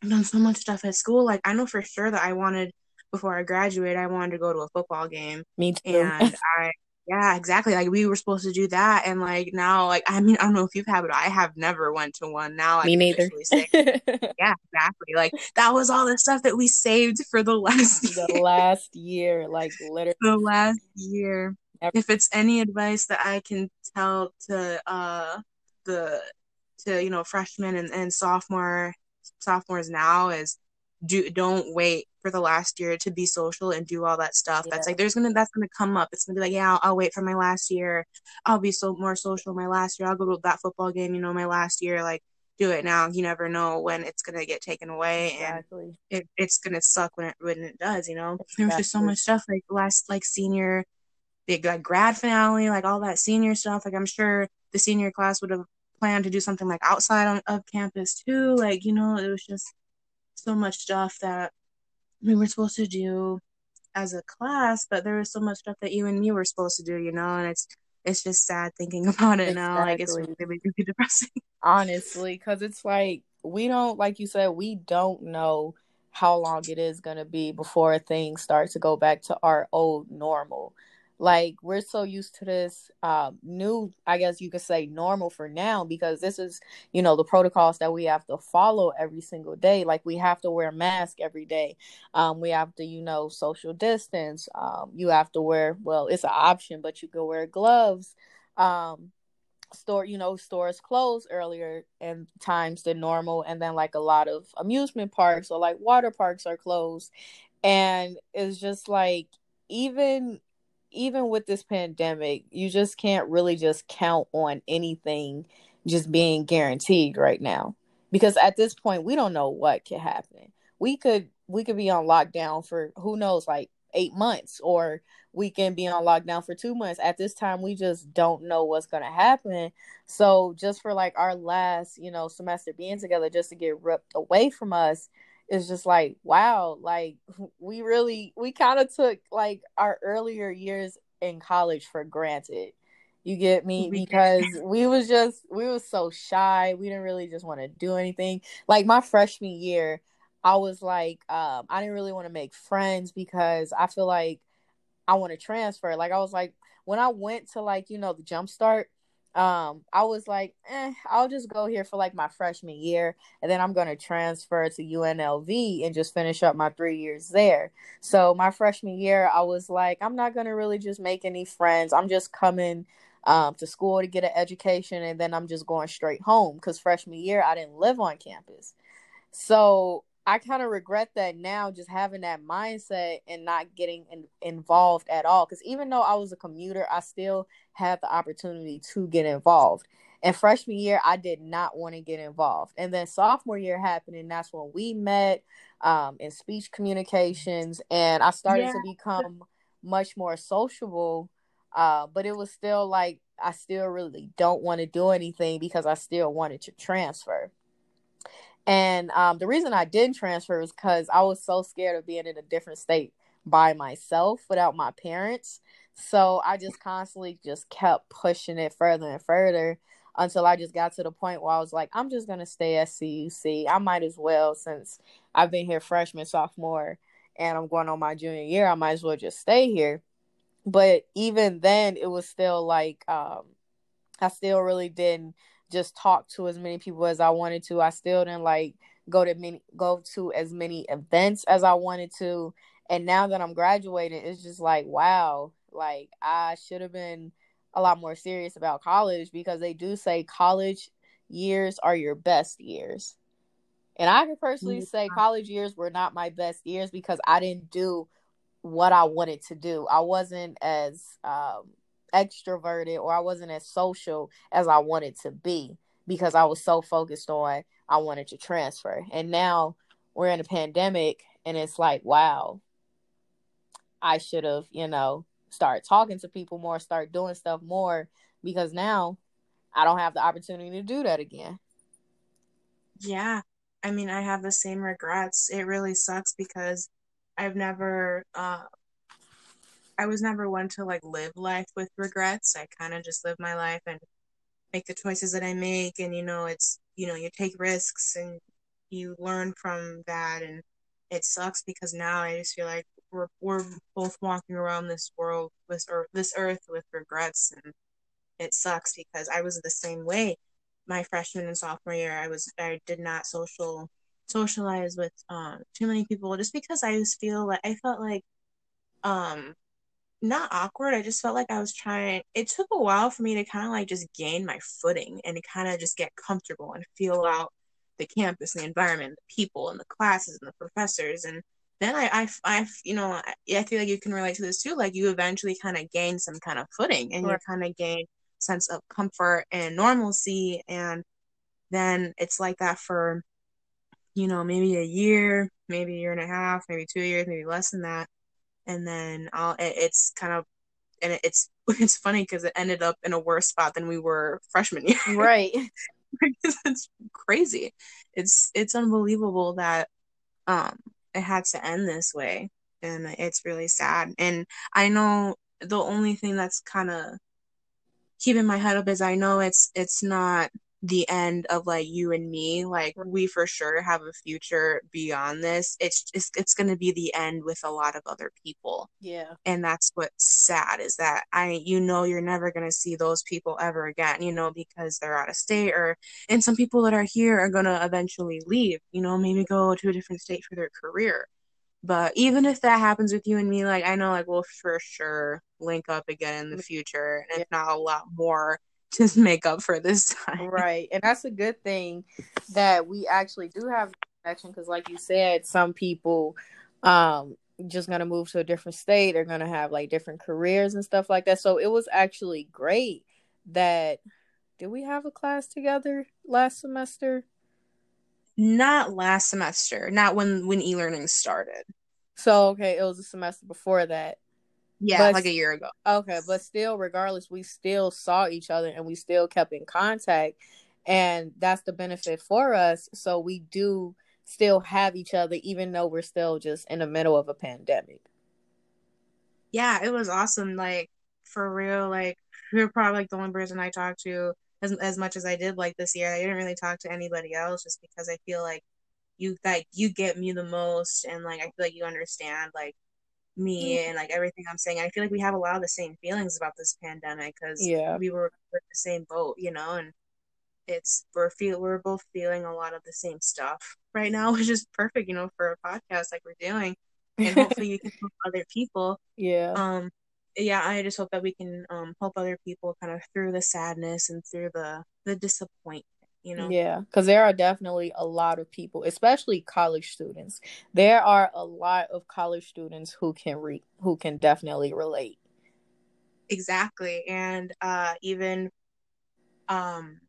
done so much stuff at school. Like i know for sure that i wanted before i graduated i wanted to go to a football game. Me too. And *laughs* i yeah exactly. Like we were supposed to do that and like now like i mean i don't know if you've had but i have never went to one. Now me neither. say, *laughs* yeah exactly. Like that was all the stuff that we saved for the *laughs* last the year. last year like literally. The last year. If it's any advice that i can tell to uh the to you know freshmen and, and sophomore sophomores now is do don't wait for the last year to be social and do all that stuff. Yeah. That's like there's gonna that's gonna come up. It's gonna be like yeah, I'll, I'll, wait for my last year. I'll be so more social my last year. I'll go to that football game. You know, my last year. Like do it now. You never know when it's gonna get taken away, exactly. and it, it's gonna suck when it when it does. You know, exactly. there's just so much stuff like last like senior, the like grad finale, like all that senior stuff. Like I'm sure the senior class would have plan to do something like outside on, of campus too. Like, you know, it was just so much stuff that we were supposed to do as a class, but there was so much stuff that you and me were supposed to do, you know, and it's it's just sad thinking *laughs* about it exactly. now. Like it's really, really depressing. *laughs* Honestly, because it's like we don't, like you said, we don't know how long it is going to be before things start to go back to our old normal like we're so used to this um, new i guess you could say normal for now because this is you know the protocols that we have to follow every single day. Like we have to wear a mask every day. Um, we have to you know social distance. Um, you have to wear well it's an option but you can wear gloves um, store you know stores closed earlier in times than normal and then like a lot of amusement parks or like water parks are closed. And it's just like even even with this pandemic you just can't really just count on anything just being guaranteed right now. Because at this point we don't know what could happen. We could we could be on lockdown for who knows like eight months or we can be on lockdown for two months. At this time we just don't know what's going to happen. So just for like our last you know semester being together just to get ripped away from us is just like wow like we really we kind of took like our earlier years in college for granted. You get me? Because we was just we was so shy. We didn't really just want to do anything. Like my freshman year i was like um i didn't really want to make friends because i feel like I want to transfer. Like I was like when I went to like, you know, the jump start, um, I was like, eh, I'll just go here for like my freshman year and then I'm gonna transfer to UNLV and just finish up my three years there. So my freshman year, I was like, I'm not gonna really just make any friends. I'm just coming um, to school to get an education and then I'm just going straight home because freshman year I didn't live on campus. So I kind of regret that now, just having that mindset and not getting in, involved at all. Because even though I was a commuter, I still had the opportunity to get involved. And freshman year, I did not want to get involved. And then sophomore year happened, and that's when we met um, in speech communications, and I started yeah. to become much more sociable. Uh, but it was still like I still really don't want to do anything because I still wanted to transfer. And um, the reason I didn't transfer was because I was so scared of being in a different state by myself without my parents. So I just constantly just kept pushing it further and further until I just got to the point where I was like, I'm just gonna stay at CUC. I might as well since I've been here freshman, sophomore, and I'm going on my junior year. I might as well just stay here. But even then, it was still like um, I still really didn't just talk to as many people as I wanted to. I still didn't like go to many go to as many events as I wanted to. And now that I'm graduating, it's just like wow, like I should have been a lot more serious about college because they do say college years are your best years. And I can personally say college years were not my best years because I didn't do what I wanted to do. I wasn't as um, extroverted or I wasn't as social as I wanted to be because I was so focused on I wanted to transfer. And now we're in a pandemic and it's like, wow, I should have, you know, start talking to people more, start doing stuff more because now I don't have the opportunity to do that again. Yeah. I mean, I have the same regrets. It really sucks because I've never uh I was never one to like live life with regrets. I kind of just live my life and make the choices that I make. And, you know, it's, you know, you take risks and you learn from that. And it sucks because now I just feel like we're, we're both walking around this world, this earth, this earth with regrets. And it sucks because I was the same way. My freshman and sophomore year, I was, I did not social, socialize with um, too many people just because I just feel like I felt like um not awkward. I just felt like I was trying. It took a while for me to kind of like just gain my footing and kind of just get comfortable and feel out the campus and the environment, the people and the classes and the professors. And then I, I, I you know, I, I feel like you can relate to this too. Like you eventually kind of gain some kind of footing and right. you kind of gain sense of comfort and normalcy. And then it's like that for, you know, maybe a year, maybe a year and a half, maybe two years, maybe less than that and then I'll, it, it's kind of and it's *laughs* it's funny because it ended up in a worse spot than we were freshman year. *laughs* Right. it's crazy. It's it's unbelievable that um it had to end this way, and it's really sad. And I know the only thing that's kind of keeping my head up is I know it's it's not the end of like you and me like we for sure have a future beyond this. It's it's, it's going to be the end with a lot of other people. Yeah. And that's what's sad is that i you know you're never going to see those people ever again you know because they're out of state or and some people that are here are going to eventually leave you know maybe go to a different state for their career. But even if that happens with you and me like i know like we'll for sure link up again in the mm. future and if not a lot more just make up for this time. Right. And that's a good thing that we actually do have connection because like you said, some people um just gonna move to a different state, they're gonna have like different careers and stuff like that. So it was actually great that did we have a class together last semester? Not last semester, not when when e-learning started. So okay, it was a semester before that. Yeah, but, like a year ago. Okay, but still, regardless, we still saw each other and we still kept in contact, and that's the benefit for us. So we do still have each other, even though we're still just in the middle of a pandemic. Yeah, it was awesome. Like for real, like you're probably like the only person I talked to as as much as I did like this year. I didn't really talk to anybody else just because I feel like you like you get me the most and like I feel like you understand like me mm-hmm. and like everything I'm saying. I feel like we have a lot of the same feelings about this pandemic because yeah. we were in the same boat, you know, and it's we're feel we're both feeling a lot of the same stuff right now, *laughs* which is perfect, you know, for a podcast like we're doing. And *laughs* hopefully you can help other people. Yeah. Um yeah, I just hope that we can um help other people kind of through the sadness and through the the disappointment you know? Yeah because there are definitely a lot of people especially college students. There are a lot of college students who can re who can definitely relate. Exactly and uh even um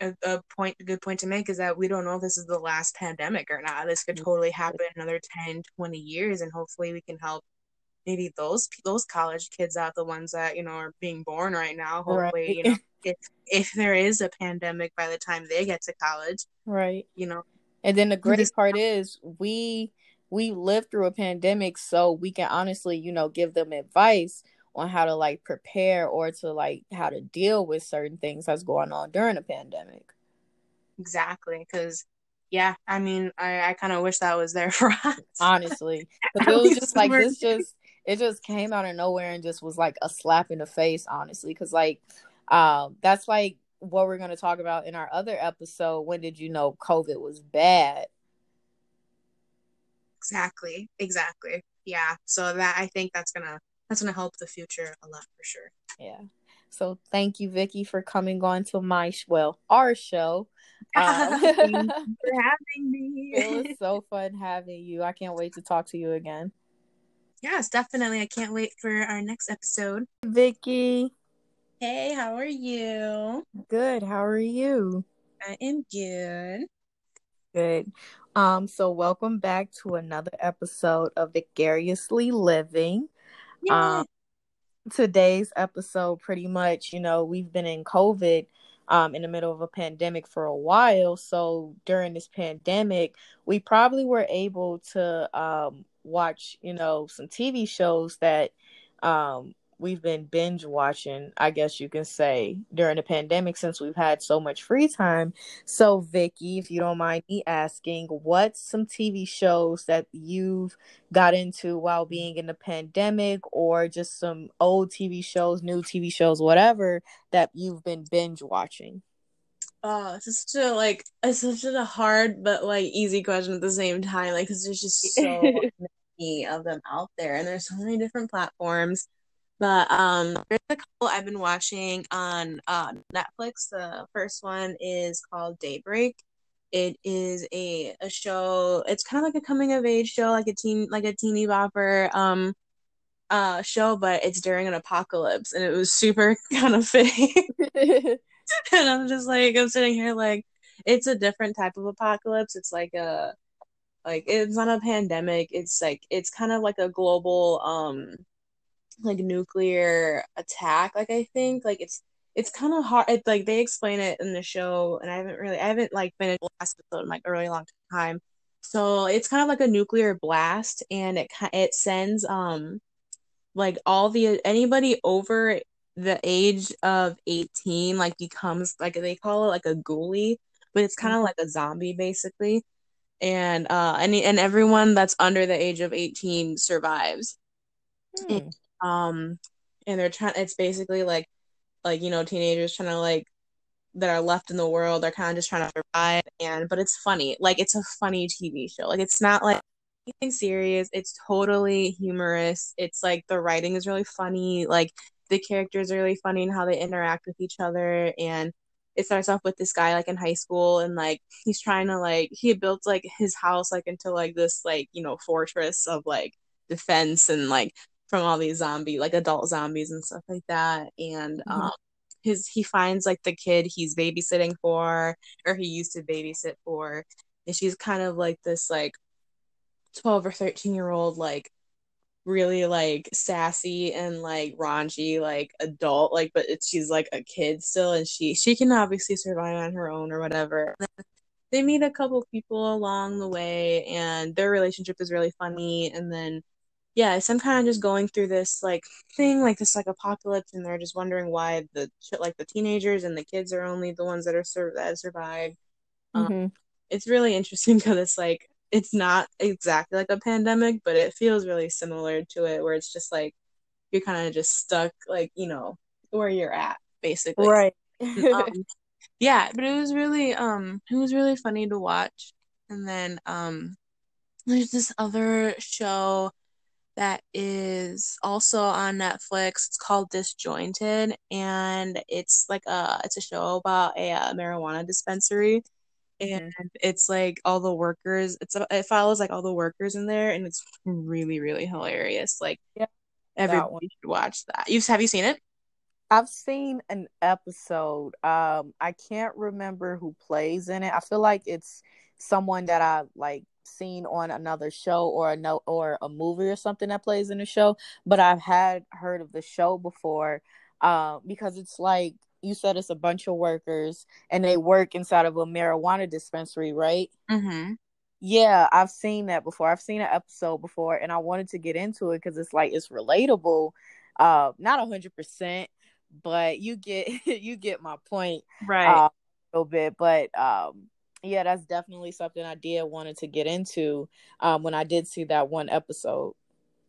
a, a point a good point to make is that we don't know if this is the last pandemic or not. This could totally happen another 10 20 years and hopefully we can help maybe those those college kids out the ones that you know are being born right now hopefully right. you know *laughs* if if there is a pandemic by the time they get to college right. you know. And then the great this- part is we we lived through a pandemic so we can honestly you know give them advice on how to like prepare or to like how to deal with certain things that's going on during a pandemic. Exactly because yeah i mean i i kind of wish that was there *laughs* for us. Honestly it was just like this just it just came out of nowhere and just was like a slap in the face honestly because like um that's like what we're going to talk about in our other episode when did you know covid was bad? Exactly exactly yeah so that i think that's gonna that's gonna help the future a lot for sure. Yeah so thank you vicky for coming on to my sh- well our show *laughs* um, for *laughs* having me. It was so fun having you i can't wait to talk to you again Yes, definitely. I can't wait for our next episode. Vicky. Hey, how are you? Good. How are you? I am good. Good. Um, so welcome back to another episode of Vicariously Living. Yeah. Um, today's episode pretty much, you know, we've been in COVID um, in the middle of a pandemic for a while. So during this pandemic, we probably were able to um, watch, you know, some TV shows that um, we've been binge watching, I guess you can say, during the pandemic since we've had so much free time. So, Vicky, if you don't mind me asking, what's some TV shows that you've got into while being in the pandemic, or just some old TV shows, new TV shows, whatever that you've been binge watching? Oh, it's such a like it's such a hard but like easy question at the same time. Like, cause there's just so *laughs* many of them out there, and there's so many different platforms. But um, there's a couple I've been watching on uh, Netflix. The first one is called Daybreak. It is a a show. It's kind of like a coming of age show, like a teen like a teeny bopper um uh show, but it's during an apocalypse, and it was super *laughs* kind of fitting. *laughs* *laughs* and I'm just like, I'm sitting here like, it's a different type of apocalypse. It's like a, like it's not a pandemic. It's like it's kind of like a global, um, like nuclear attack. Like I think like it's it's kind of hard. It's like they explain it in the show, and I haven't really, I haven't like finished the last episode in like a really long time. So it's kind of like a nuclear blast, and it it sends um like all the anybody over the age of 18 like becomes like they call it like a ghoulie but it's kind of mm-hmm. like a zombie basically. And uh and, and everyone that's under the age of 18 survives. Hmm. and, um and they're trying it's basically like like you know teenagers trying to like that are left in the world they're kind of just trying to survive and but it's funny. Like it's a funny tv show. Like it's not like anything serious. It's totally humorous. It's like the writing is really funny. Like the characters are really funny and how they interact with each other. And it starts off with this guy like in high school and like he's trying to like he built like his house like into like this like you know fortress of like defense and like from all these zombie like adult zombies and stuff like that. And mm-hmm. um his he finds like the kid he's babysitting for or he used to babysit for. And she's kind of like this like 12 or 13 year old like really like sassy and like raunchy like adult like but it's she's like a kid still and she she can obviously survive on her own or whatever they meet a couple people along the way and their relationship is really funny and then yeah some kind of just going through this like thing like this like apocalypse and they're just wondering why the like the teenagers and the kids are only the ones that are sur- that survived um, mm-hmm. um, it's really interesting *laughs* because it's like it's not exactly like a pandemic, but it feels really similar to it, where it's just like you're kind of just stuck, like you know where you're at, basically. Right. um, *laughs* yeah, but it was really um it was really funny to watch. And then um there's this other show that is also on Netflix. It's called Disjointed, and it's like a it's a show about a, a uh, marijuana dispensary and mm-hmm. it's like all the workers it's it follows like all the workers in there and it's really really hilarious like yeah everybody should watch that. You've have you seen it? I've seen an episode um i can't remember who plays in it. I feel like it's someone that i like seen on another show or a no or a movie or something that plays in the show but i've had heard of the show before um because it's like you said it's a bunch of workers and they work inside of a marijuana dispensary, right? Mm-hmm. Yeah, I've seen that before. I've seen an episode before, and I wanted to get into it because it's like it's relatable. Uh, not a hundred percent, but you get *laughs* you get my point, right? Uh, a little bit, but um, yeah, that's definitely something I did wanted to get into. Um, when I did see that one episode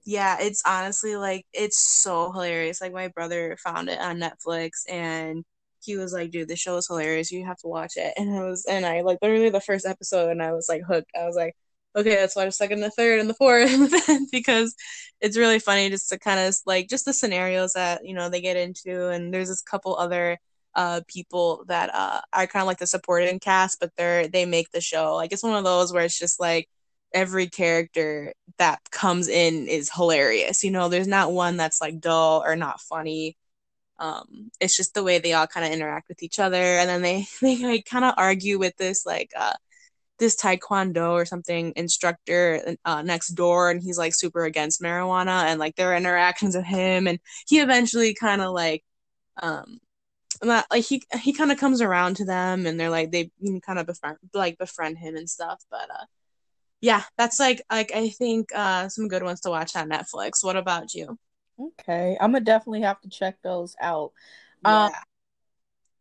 yeah, it's honestly like it's so hilarious. Like my brother found it on Netflix and he was like, dude, the show is hilarious. You have to watch it. *laughs* And I was and I like literally the first episode and I was like hooked. I was like, okay, that's why I stuck in the third and the fourth *laughs* because it's really funny just to kind of like just the scenarios that, you know, they get into and there's this couple other uh people that uh are kind of like the supporting cast, but they're they make the show. Like it's one of those where it's just like every character that comes in is hilarious. You know, there's not one that's like dull or not funny. Um, it's just the way they all kind of interact with each other, and then they *laughs* they like kind of argue with this like uh this taekwondo or something instructor uh, next door, and he's like super against marijuana, and like their interactions with him, and he eventually kind of like um not like he he kind of comes around to them, and they're like they kind of befriend like befriend him and stuff, but uh yeah, that's like like I think uh some good ones to watch on Netflix. What about you? Okay, I'm gonna definitely have to check those out. Yeah. Um,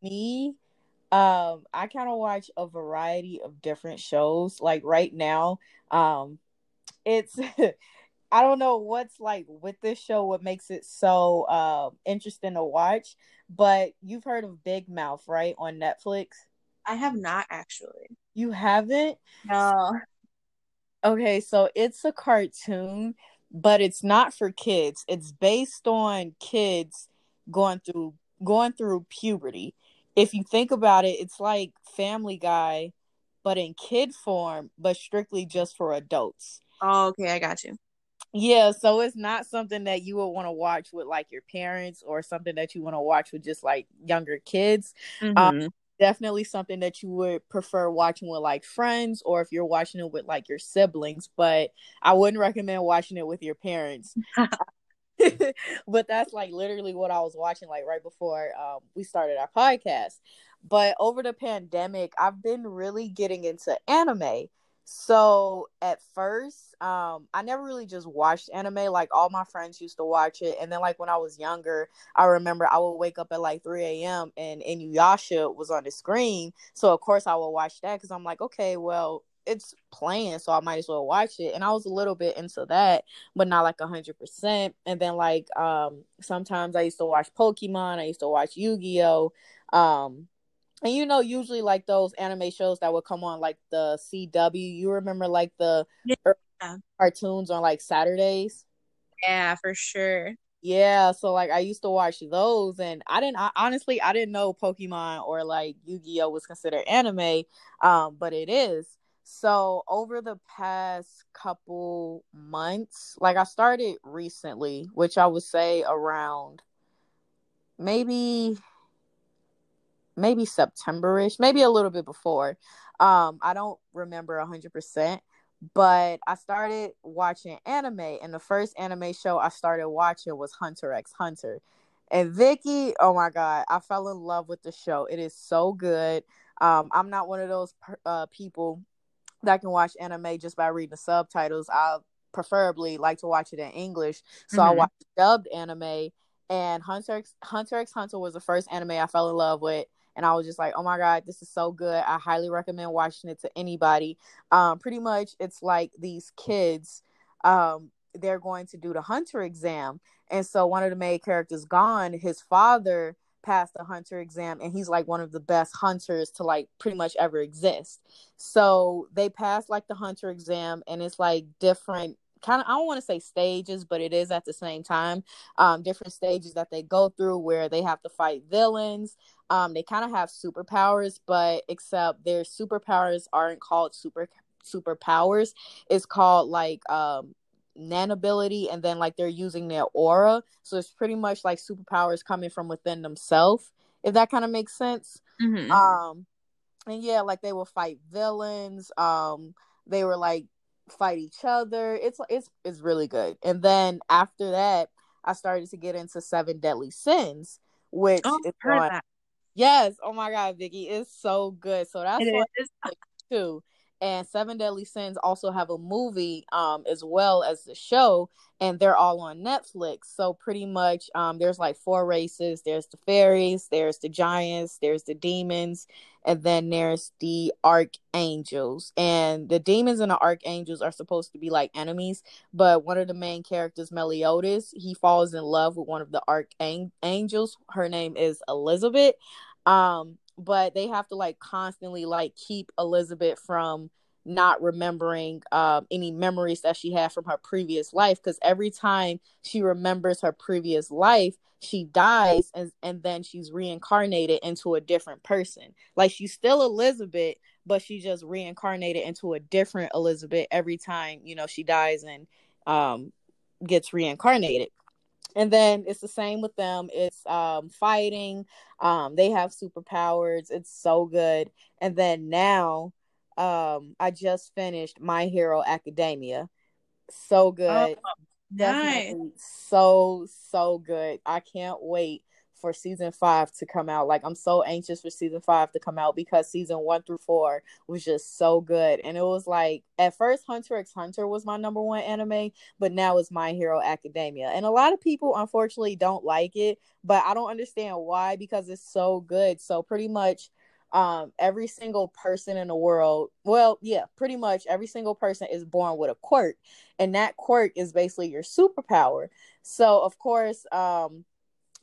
me, um, I kind of watch a variety of different shows. Like right now, um, it's *laughs* I don't know what's like with this show, what makes it so uh, interesting to watch. But you've heard of Big Mouth, right, on Netflix? I have not actually. You haven't? No. Okay, so it's a cartoon, but it's not for kids. It's based on kids going through going through puberty. If you think about it, it's like Family Guy, but in kid form, but strictly just for adults. Oh, okay, I got you. Yeah, so it's not something that you would want to watch with like your parents or something that you want to watch with just like younger kids. Mm-hmm. Um, definitely something that you would prefer watching with like friends or if you're watching it with like your siblings, but I wouldn't recommend watching it with your parents. *laughs* *laughs* but that's like literally what I was watching like right before um, we started our podcast. But over the pandemic, I've been really getting into anime. So at first, um, I never really just watched anime. Like all my friends used to watch it, and then like when I was younger, I remember I would wake up at like 3 a.m. and Inuyasha was on the screen. So of course I would watch that because I'm like, okay, well it's playing, so I might as well watch it. And I was a little bit into that, but not like a hundred percent. And then like um sometimes I used to watch Pokemon. I used to watch Yu Gi Oh. Um, and you know usually like those anime shows that would come on like the cw you remember like the yeah. cartoons on like saturdays yeah for sure Yeah, so like I used to watch those, and I didn't. I, honestly, I didn't know Pokemon or like Yu Gi Oh was considered anime, um, but it is. So over the past couple months, like I started recently, which I would say around maybe maybe Septemberish, maybe a little bit before. Um, I don't remember hundred percent, but I started watching anime, and the first anime show I started watching was Hunter x Hunter. And Vicky, oh my god, I fell in love with the show. It is so good. Um, I'm not one of those uh, people that can watch anime just by reading the subtitles. I preferably like to watch it in English, so mm-hmm. I watch dubbed anime. And Hunter x, Hunter x Hunter was the first anime I fell in love with and I was just like, oh my god, this is so good. I highly recommend watching it to anybody. Um, pretty much, it's like these kids, um, they're going to do the hunter exam, and so one of the main characters Gon. His father passed the hunter exam, and he's like one of the best hunters to like pretty much ever exist. So they pass like the hunter exam, and it's like different kind of I don't want to say stages, but it is at the same time. Um, different stages that they go through where they have to fight villains. Um, they kind of have superpowers, but except their superpowers aren't called super superpowers. It's called like um Nen ability and then like they're using their aura. So it's pretty much like superpowers coming from within themselves, if that kind of makes sense. Mm-hmm. Um and yeah, like they will fight villains. Um they were like fight each other. It's it's it's really good. And then after that, I started to get into Seven Deadly Sins, which oh, is on. That. Yes, oh my god, Vicky, it's so good. So that's it what too and Seven Deadly Sins also have a movie um as well as the show and they're all on Netflix. So pretty much um there's like four races. There's the fairies, there's the giants, there's the demons, and then there's the archangels. And the demons and the archangels are supposed to be like enemies, but one of the main characters Meliodas, he falls in love with one of the archangels. Her name is Elizabeth. Um but they have to like constantly like keep Elizabeth from not remembering um, any memories that she had from her previous life because every time she remembers her previous life she dies and, and then she's reincarnated into a different person. Like she's still elizabeth but she just reincarnated into a different elizabeth every time you know she dies and um, gets reincarnated and then it's the same with them. It's um fighting. Um they have superpowers. It's so good. And then now um i just finished my hero academia. So good. oh, nice. so so good. I can't wait for season five to come out. Like I'm so anxious for season five to come out because season one through four was just so good. And it was like at first Hunter x Hunter was my number one anime, but now it's My Hero Academia. And a lot of people unfortunately don't like it, but I don't understand why because it's so good. So pretty much um every single person in the world well yeah pretty much every single person is born with a quirk and that quirk is basically your superpower so of course um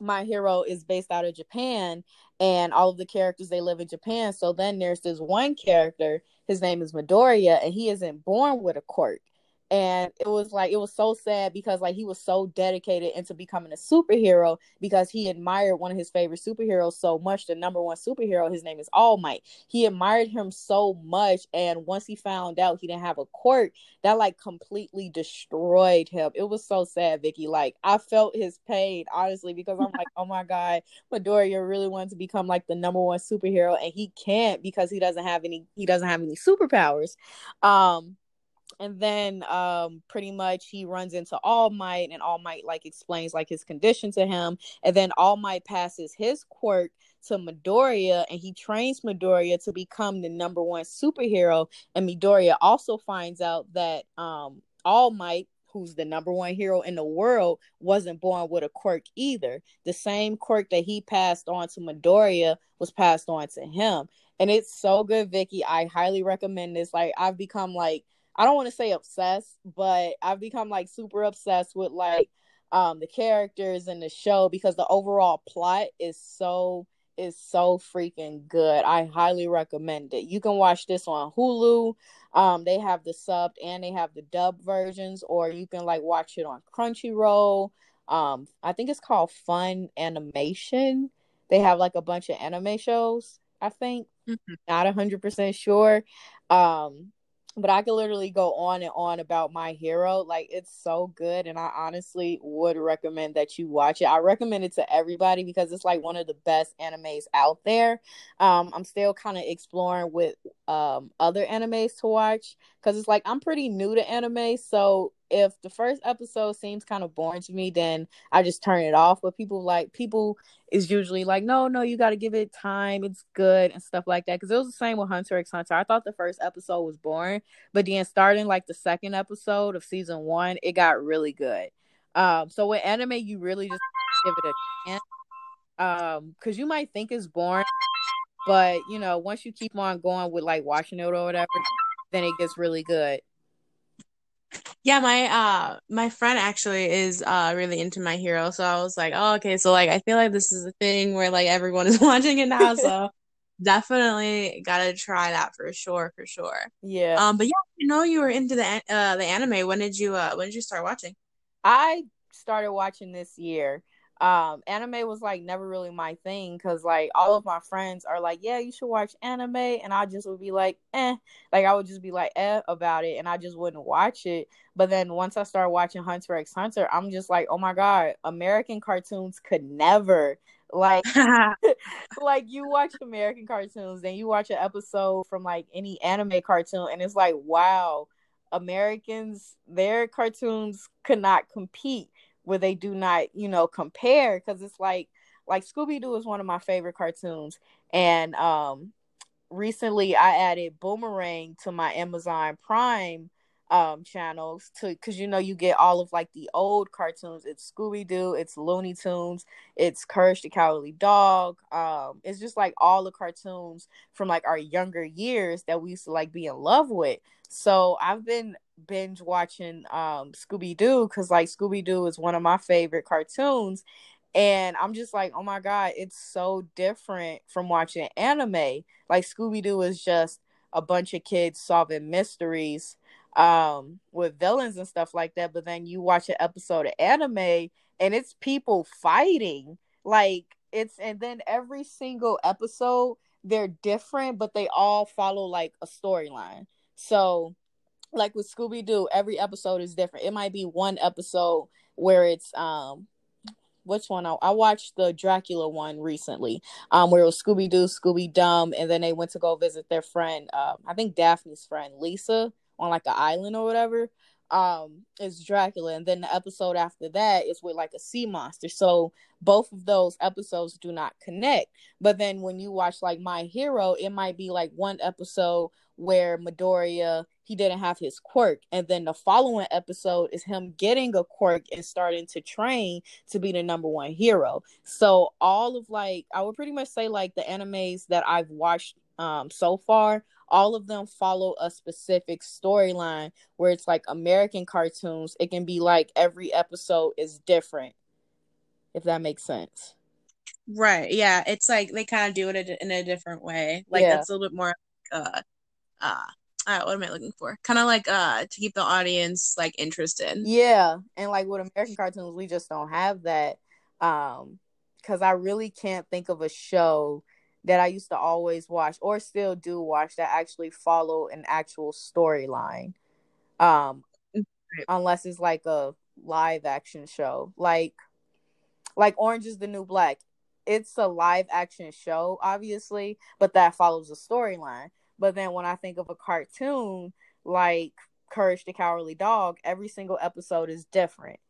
my hero is based out of Japan and all of the characters they live in Japan. So then there's this one character, his name is Midoriya, and he isn't born with a quirk and it was like it was so sad because like he was so dedicated into becoming a superhero because he admired one of his favorite superheroes so much the number one superhero his name is all might. He admired him so much and once he found out he didn't have a quirk that like completely destroyed him. It was so sad vicky. Like i felt his pain honestly because i'm like oh my god Midoriya really wanted to become like the number one superhero and he can't because he doesn't have any he doesn't have any superpowers. Um and then um pretty much he runs into all might and all might like explains like his condition to him. And then all might passes his quirk to Midoriya and he trains Midoriya to become the number one superhero. And Midoriya also finds out that um all might who's the number one hero in the world wasn't born with a quirk either. The same quirk that he passed on to Midoriya was passed on to him. And it's so good Vicky. I highly recommend this. Like I've become like I don't want to say obsessed, but I've become like super obsessed with like um the characters in the show because the overall plot is so is so freaking good. I highly recommend it. You can watch this on Hulu. Um, they have the subbed and they have the dub versions, or you can like watch it on Crunchyroll. Um, I think it's called Funimation. They have like a bunch of anime shows. I think mm-hmm. not a hundred percent sure. Um, but I could literally go on and on about my hero. Like it's so good, and I honestly would recommend that you watch it. I recommend it to everybody because it's like one of the best animes out there. Um, I'm still kind of exploring with um other animes to watch because it's like I'm pretty new to anime, so if the first episode seems kind of boring to me, then I just turn it off. But people like people is usually like, no, no, you got to give it time. It's good and stuff like that. Because it was the same with Hunter x Hunter. I thought the first episode was boring, but then starting like the second episode of season one, it got really good. Um, so with anime, you really just give it a chance. Um, because you might think it's boring, but you know, once you keep on going with like watching it or whatever, then it gets really good. Yeah, my uh my friend actually is uh really into my hero, so I was like, oh okay, so like I feel like this is a thing where like everyone is *laughs* watching it now, so *laughs* definitely gotta try that for sure, for sure. Yeah. Um, but yeah, you know you were into the uh the anime. When did you uh when did you start watching? I started watching this year um anime was like never really my thing because like all of my friends are like yeah you should watch anime and i just would be like eh like i would just be like eh about it and i just wouldn't watch it. But then once i started watching hunter x hunter i'm just like oh my god american cartoons could never like *laughs* *laughs* like you watch american cartoons then you watch an episode from like any anime cartoon and it's like wow americans their cartoons could not compete where they do not, you know, compare because it's like like Scooby Doo is one of my favorite cartoons, and um, recently I added Boomerang to my Amazon Prime um channels to because you know you get all of like the old cartoons it's scooby-doo it's looney tunes it's courage the cowardly dog um it's just like all the cartoons from like our younger years that we used to like be in love with so i've been binge watching um Scooby Doo because like Scooby Doo is one of my favorite cartoons. And I'm just like, oh my God, it's so different from watching anime. Like Scooby Doo is just a bunch of kids solving mysteries um with villains and stuff like that. But then you watch an episode of anime and it's people fighting. Like it's and then every single episode they're different, but they all follow like a storyline. So like with Scooby Doo, every episode is different. It might be one episode where it's um which one I, I watched the Dracula one recently, um, where it was Scooby Doo, Scooby Dum, and then they went to go visit their friend, uh, I think Daphne's friend Lisa on like an island or whatever. Um, is Dracula, and then the episode after that is with like a sea monster. So both of those episodes do not connect. But then when you watch like My Hero, it might be like one episode where Midoriya he didn't have his quirk. And then the following episode is him getting a quirk and starting to train to be the number one hero. So all of like I would pretty much say like the animes that I've watched um so far, all of them follow a specific storyline where it's like American cartoons. It can be like every episode is different. If that makes sense. Right. Yeah. It's like they kind of do it in a different way. Like yeah. that's a little bit more uh uh uh, what am I looking for? Kind of like uh to keep the audience like interested. Yeah, and like with American cartoons, we just don't have that. Um, because I really can't think of a show that I used to always watch or still do watch that actually follow an actual storyline. Um, unless it's like a live action show, like like Orange is the New Black. It's a live action show, obviously, but that follows a storyline. But then when I think of a cartoon like Courage the Cowardly Dog, every single episode is different.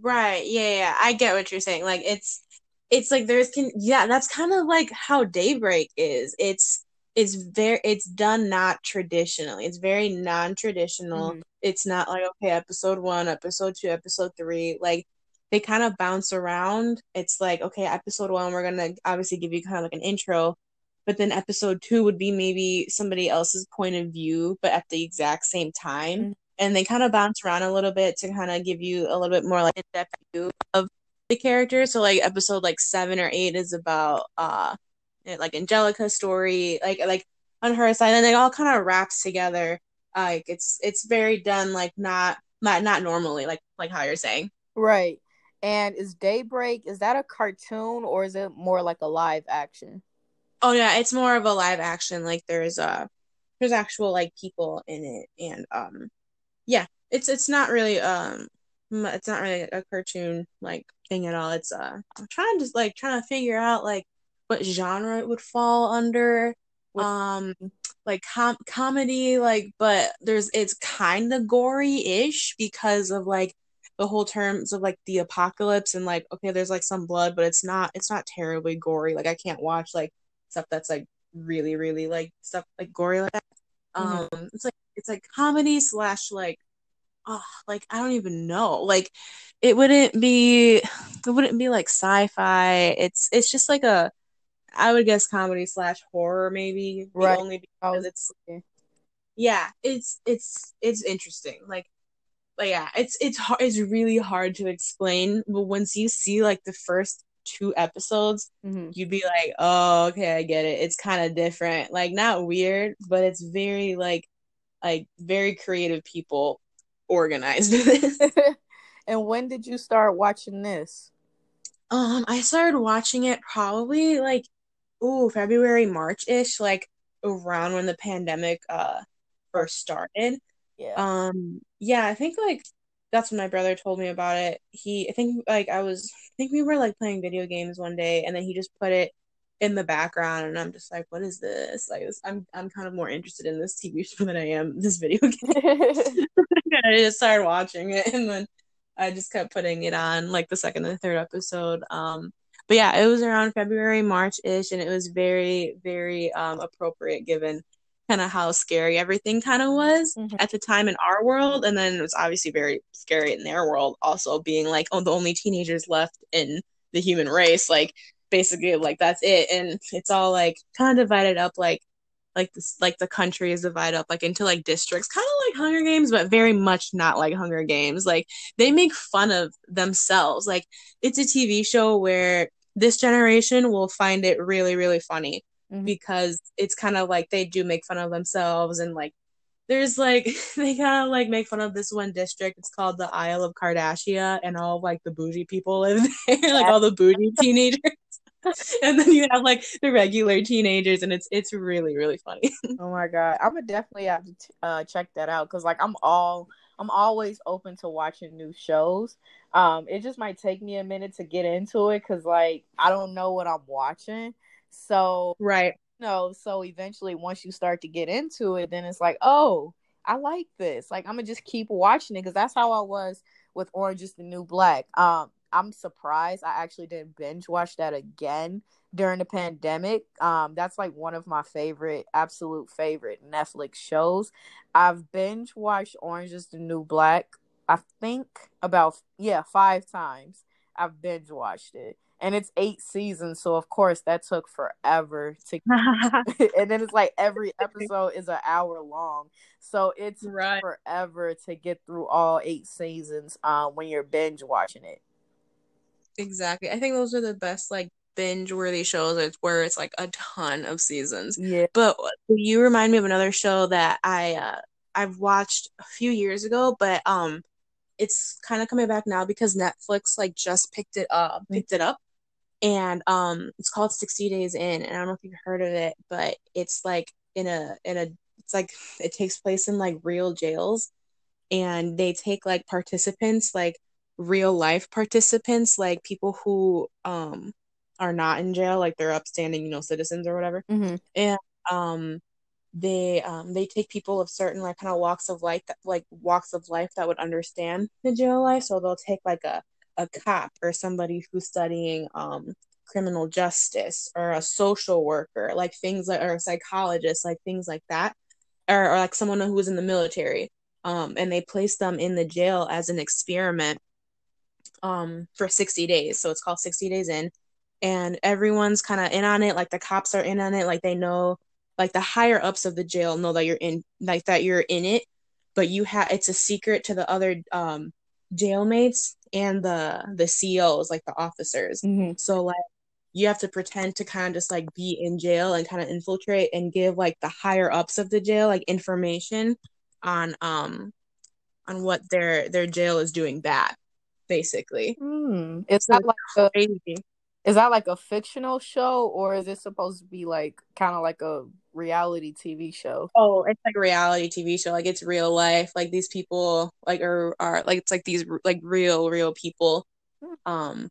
Right. Yeah, yeah. I get what you're saying. Like it's it's like there's can yeah, that's kind of like how Daybreak is. It's it's very it's done not traditionally. It's very non-traditional. Mm-hmm. It's not like okay, episode 1, episode 2, episode 3. Like they kind of bounce around. It's like okay, episode 1 we're going to obviously give you kind of like an intro but then episode two would be maybe somebody else's point of view, but at the exact same time. Mm-hmm. And they kind of bounce around a little bit to kind of give you a little bit more like in-depth view of the character. So like episode like seven or eight is about uh like Angelica's story, like like on her side, and it all kind of wraps together. Like it's it's very done like not not not normally like like how you're saying. Right. And is Daybreak is that a cartoon or is it more like a live action? Oh yeah, it's more of a live action. Like there's uh there's actual like people in it and um yeah, it's it's not really um it's not really a cartoon like thing at all. It's uh I'm trying to like trying to figure out like what genre it would fall under. Um like com- comedy like but there's it's kind of gory-ish because of like the whole terms of like the apocalypse and like okay there's like some blood but it's not it's not terribly gory like I can't watch like stuff that's like really really like stuff like gory like that. Mm-hmm. Um it's like it's like comedy slash like oh like I don't even know. Like it wouldn't be it wouldn't be like sci-fi. It's it's just like a I would guess comedy slash horror maybe right. only because it's yeah it's it's it's interesting. Like but yeah it's it's hard it's really hard to explain but once you see like the first two episodes mm-hmm. you'd be like oh okay I get it. It's kind of different. Like not weird but it's very like like very creative people organized *laughs* this *laughs* and when did you start watching this um I started watching it probably like ooh, February, March ish, like around when the pandemic uh first started. Yeah. Um yeah, I think like that's when my brother told me about it. He I think like I was I think we were like playing video games one day and then he just put it in the background and I'm just like, what is this? Like I'm I'm kind of more interested in this TV show *laughs* than I am this video *laughs* game. *laughs* I just started watching it and then I just kept putting it on like the second and third episode. Um but yeah, it was around February, March ish, and it was very, very um, appropriate given kind of how scary everything kind of was mm-hmm. at the time in our world. And then it was obviously very scary in their world, also being like, oh, the only teenagers left in the human race. Like, basically, like, that's it. And it's all like kind of divided up like, like this like the country is divided up like into like districts kind of like hunger games but very much not like hunger games like they make fun of themselves like it's a tv show where this generation will find it really really funny mm-hmm. because it's kind of like they do make fun of themselves and like there's like *laughs* they kind of like make fun of this one district it's called the isle of kardashian and all like the bougie people live *laughs* there like all the bougie *laughs* teenagers *laughs* and then you have like the regular teenagers and it's it's really really funny *laughs* oh my god i'm gonna definitely have to t- uh, check that out because like i'm all i'm always open to watching new shows um, it just might take me a minute to get into it because like I don't know what I'm watching. So right. You no, know, so eventually once you start to get into it, then it's like, oh, I like this. Like I'm gonna just keep watching it because that's how I was with Orange is the New Black. Um, I'm surprised I actually didn't binge watch that again during the pandemic. Um, that's like one of my favorite, absolute favorite Netflix shows. I've binge watched Orange is the New Black I think about yeah five times. I've binge watched it, and it's eight seasons, so of course that took forever to. *laughs* and then it's like every episode is an hour long, so it's right. forever to get through all eight seasons. Um, when you're binge watching it. Exactly, I think those are the best like binge worthy shows. It's where it's like a ton of seasons. Yeah, but you remind me of another show that I uh I've watched a few years ago, but um it's kind of coming back now because Netflix like just picked it up, picked it up, and um, it's called Sixty Days In, and I don't know if you've heard of it, but it's like in a in a it's like it takes place in like real jails, and they take like participants like real life participants like people who um are not in jail like they're upstanding you know citizens or whatever. Mm-hmm. and um they um they take people of certain like kind of walks of life that like walks of life that would understand the jail life. So they'll take like a a cop or somebody who's studying um criminal justice or a social worker like things like or a psychologist like things like that. Or, or like someone who was in the military um and they place them in the jail as an experiment um for 60 days. So it's called 60 days in. And everyone's kind of in on it like the cops are in on it like they know like the higher ups of the jail know that you're in like that you're in it but you have it's a secret to the other um jailmates and the the CEOs like the officers. Mm-hmm. so like you have to pretend to kind of just like be in jail and kind of infiltrate and give like the higher ups of the jail like information on um on what their their jail is doing bad basically. Hmm. Is that like a, Crazy. is that like a fictional show or is it supposed to be like kind of like a reality TV show? Oh, it's like a reality TV show. Like it's real life. Like these people like are are like it's like these like real real people um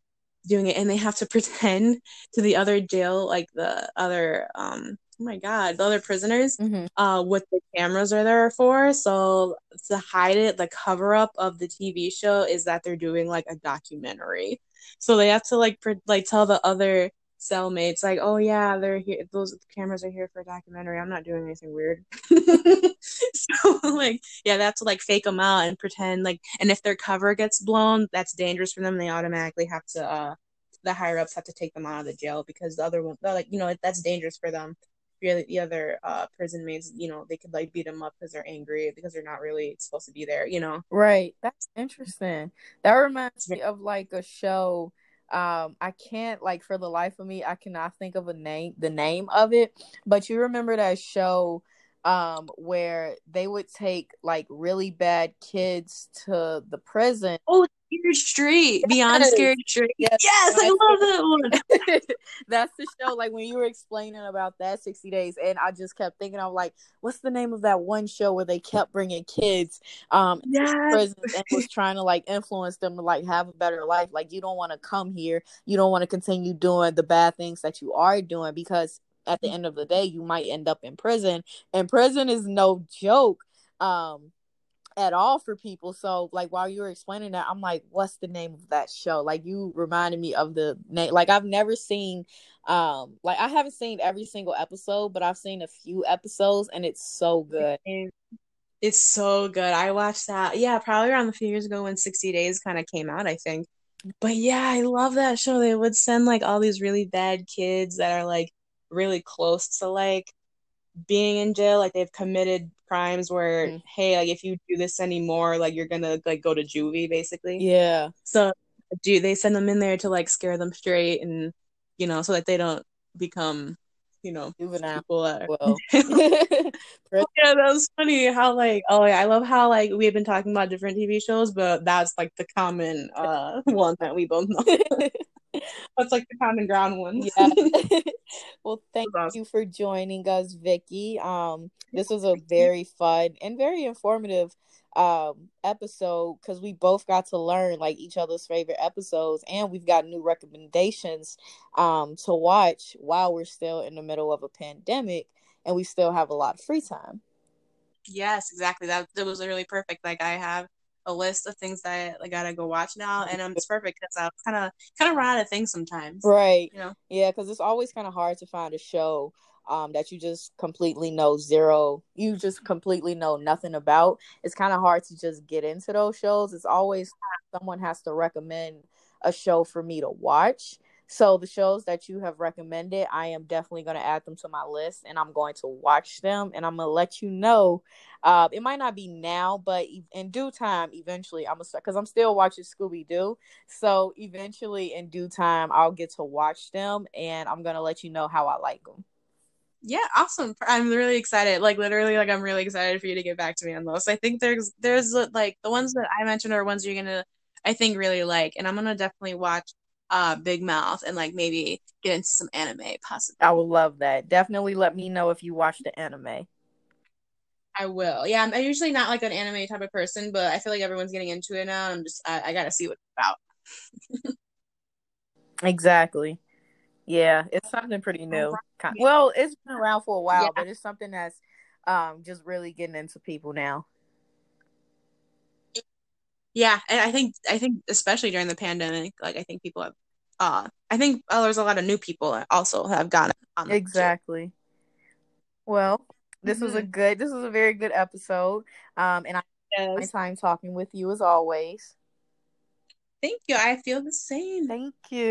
doing it and they have to *laughs* pretend to the other jail like the other um oh my god, the other prisoners Mm-hmm. uh what the cameras are there for. So to hide it, the cover up of the TV show is that they're doing like a documentary. So they have to like pre- like tell the other cellmates like, "Oh yeah, they're here. Those cameras are here for a documentary. I'm not doing anything weird." *laughs* so like, yeah, they have to like fake them out and pretend like, and if their cover gets blown, that's dangerous for them. They automatically have to uh the higher ups have to take them out of the jail because the other one, they're like, you know, that's dangerous for them the, the other uh prison mates you know they could like beat them up because they're angry because they're not really supposed to be there you know Right. That's interesting. That reminds me of like a show. Um, I can't like for the life of me, I cannot think of a name, the name of it. But you remember that show, um, where they would take like really bad kids to the prison. oh scared straight beyond Yes. scared straight Yes. yes i love that one *laughs* That's the show. Like when you were explaining about that 60 days, and I just kept thinking, I'm like, what's the name of that one show where they kept bringing kids um yes prisons and was trying to like influence them to like have a better life. Like you don't want to come here, you don't want to continue doing the bad things that you are doing because at the end of the day, you might end up in prison, and prison is no joke. Um, at all for people. So like while you were explaining that, I'm like, what's the name of that show? Like you reminded me of the name. Like I've never seen um like I haven't seen every single episode, but I've seen a few episodes and it's so good. It's so good i watched that yeah probably around a few years ago when 60 days kind of came out i think but yeah i love that show they would send like all these really bad kids that are like really close to like being in jail like they've committed crimes where Mhm. hey like if you do this anymore like you're gonna like go to juvie basically Yeah. so do they send them in there to like scare them straight and you know so that they don't become you know Juvenile. people that Well. *laughs* yeah *laughs* that was funny how like oh yeah i love how like we've been talking about different tv shows but that's like the common uh *laughs* one that we both know that's like the common ground one yeah. well, thank awesome. you for joining us, Vicky. Um, this was a very fun and very informative um episode because we both got to learn like each other's favorite episodes and we've got new recommendations um to watch while we're still in the middle of a pandemic and we still have a lot of free time. yes exactly that that was really perfect like i have a list of things that I, gotta go watch now *laughs* and um, it's perfect because I'm kind of kind of run out of things sometimes Right. you know Yeah, because it's always kind of hard to find a show um, that you just completely know zero, you just completely know nothing about. It's kind of hard to just get into those shows. It's always someone has to recommend a show for me to watch. So the shows that you have recommended, I am definitely going to add them to my list and I'm going to watch them and I'm going to let you know. Uh, it might not be now, but in due time, eventually, I'm to start because I'm still watching Scooby Doo. So eventually, in due time, I'll get to watch them and I'm going to let you know how I like them. Yeah awesome i'm really excited like literally like i'm really excited for you to get back to me on those i think there's there's like the ones that i mentioned are ones you're gonna i think really like and i'm gonna definitely watch uh big mouth and like maybe get into some anime possibly I would love that. Definitely let me know if you watch the anime. i will yeah i'm usually not like an anime type of person but i feel like everyone's getting into it now and i'm just i, I gotta see what it's about *laughs* Exactly. Yeah, it's something pretty new. Ki- Well, it's been around for a while, Yeah. but it's something that's um just really getting into people now. yeah and i think i think especially during the pandemic like i think people have uh i think uh, there's a lot of new people also have gotten on the show. Exactly. Well, this was a good this was a very good episode. Um and I had my time talking with you as always. Thank you. I feel the same. Thank you.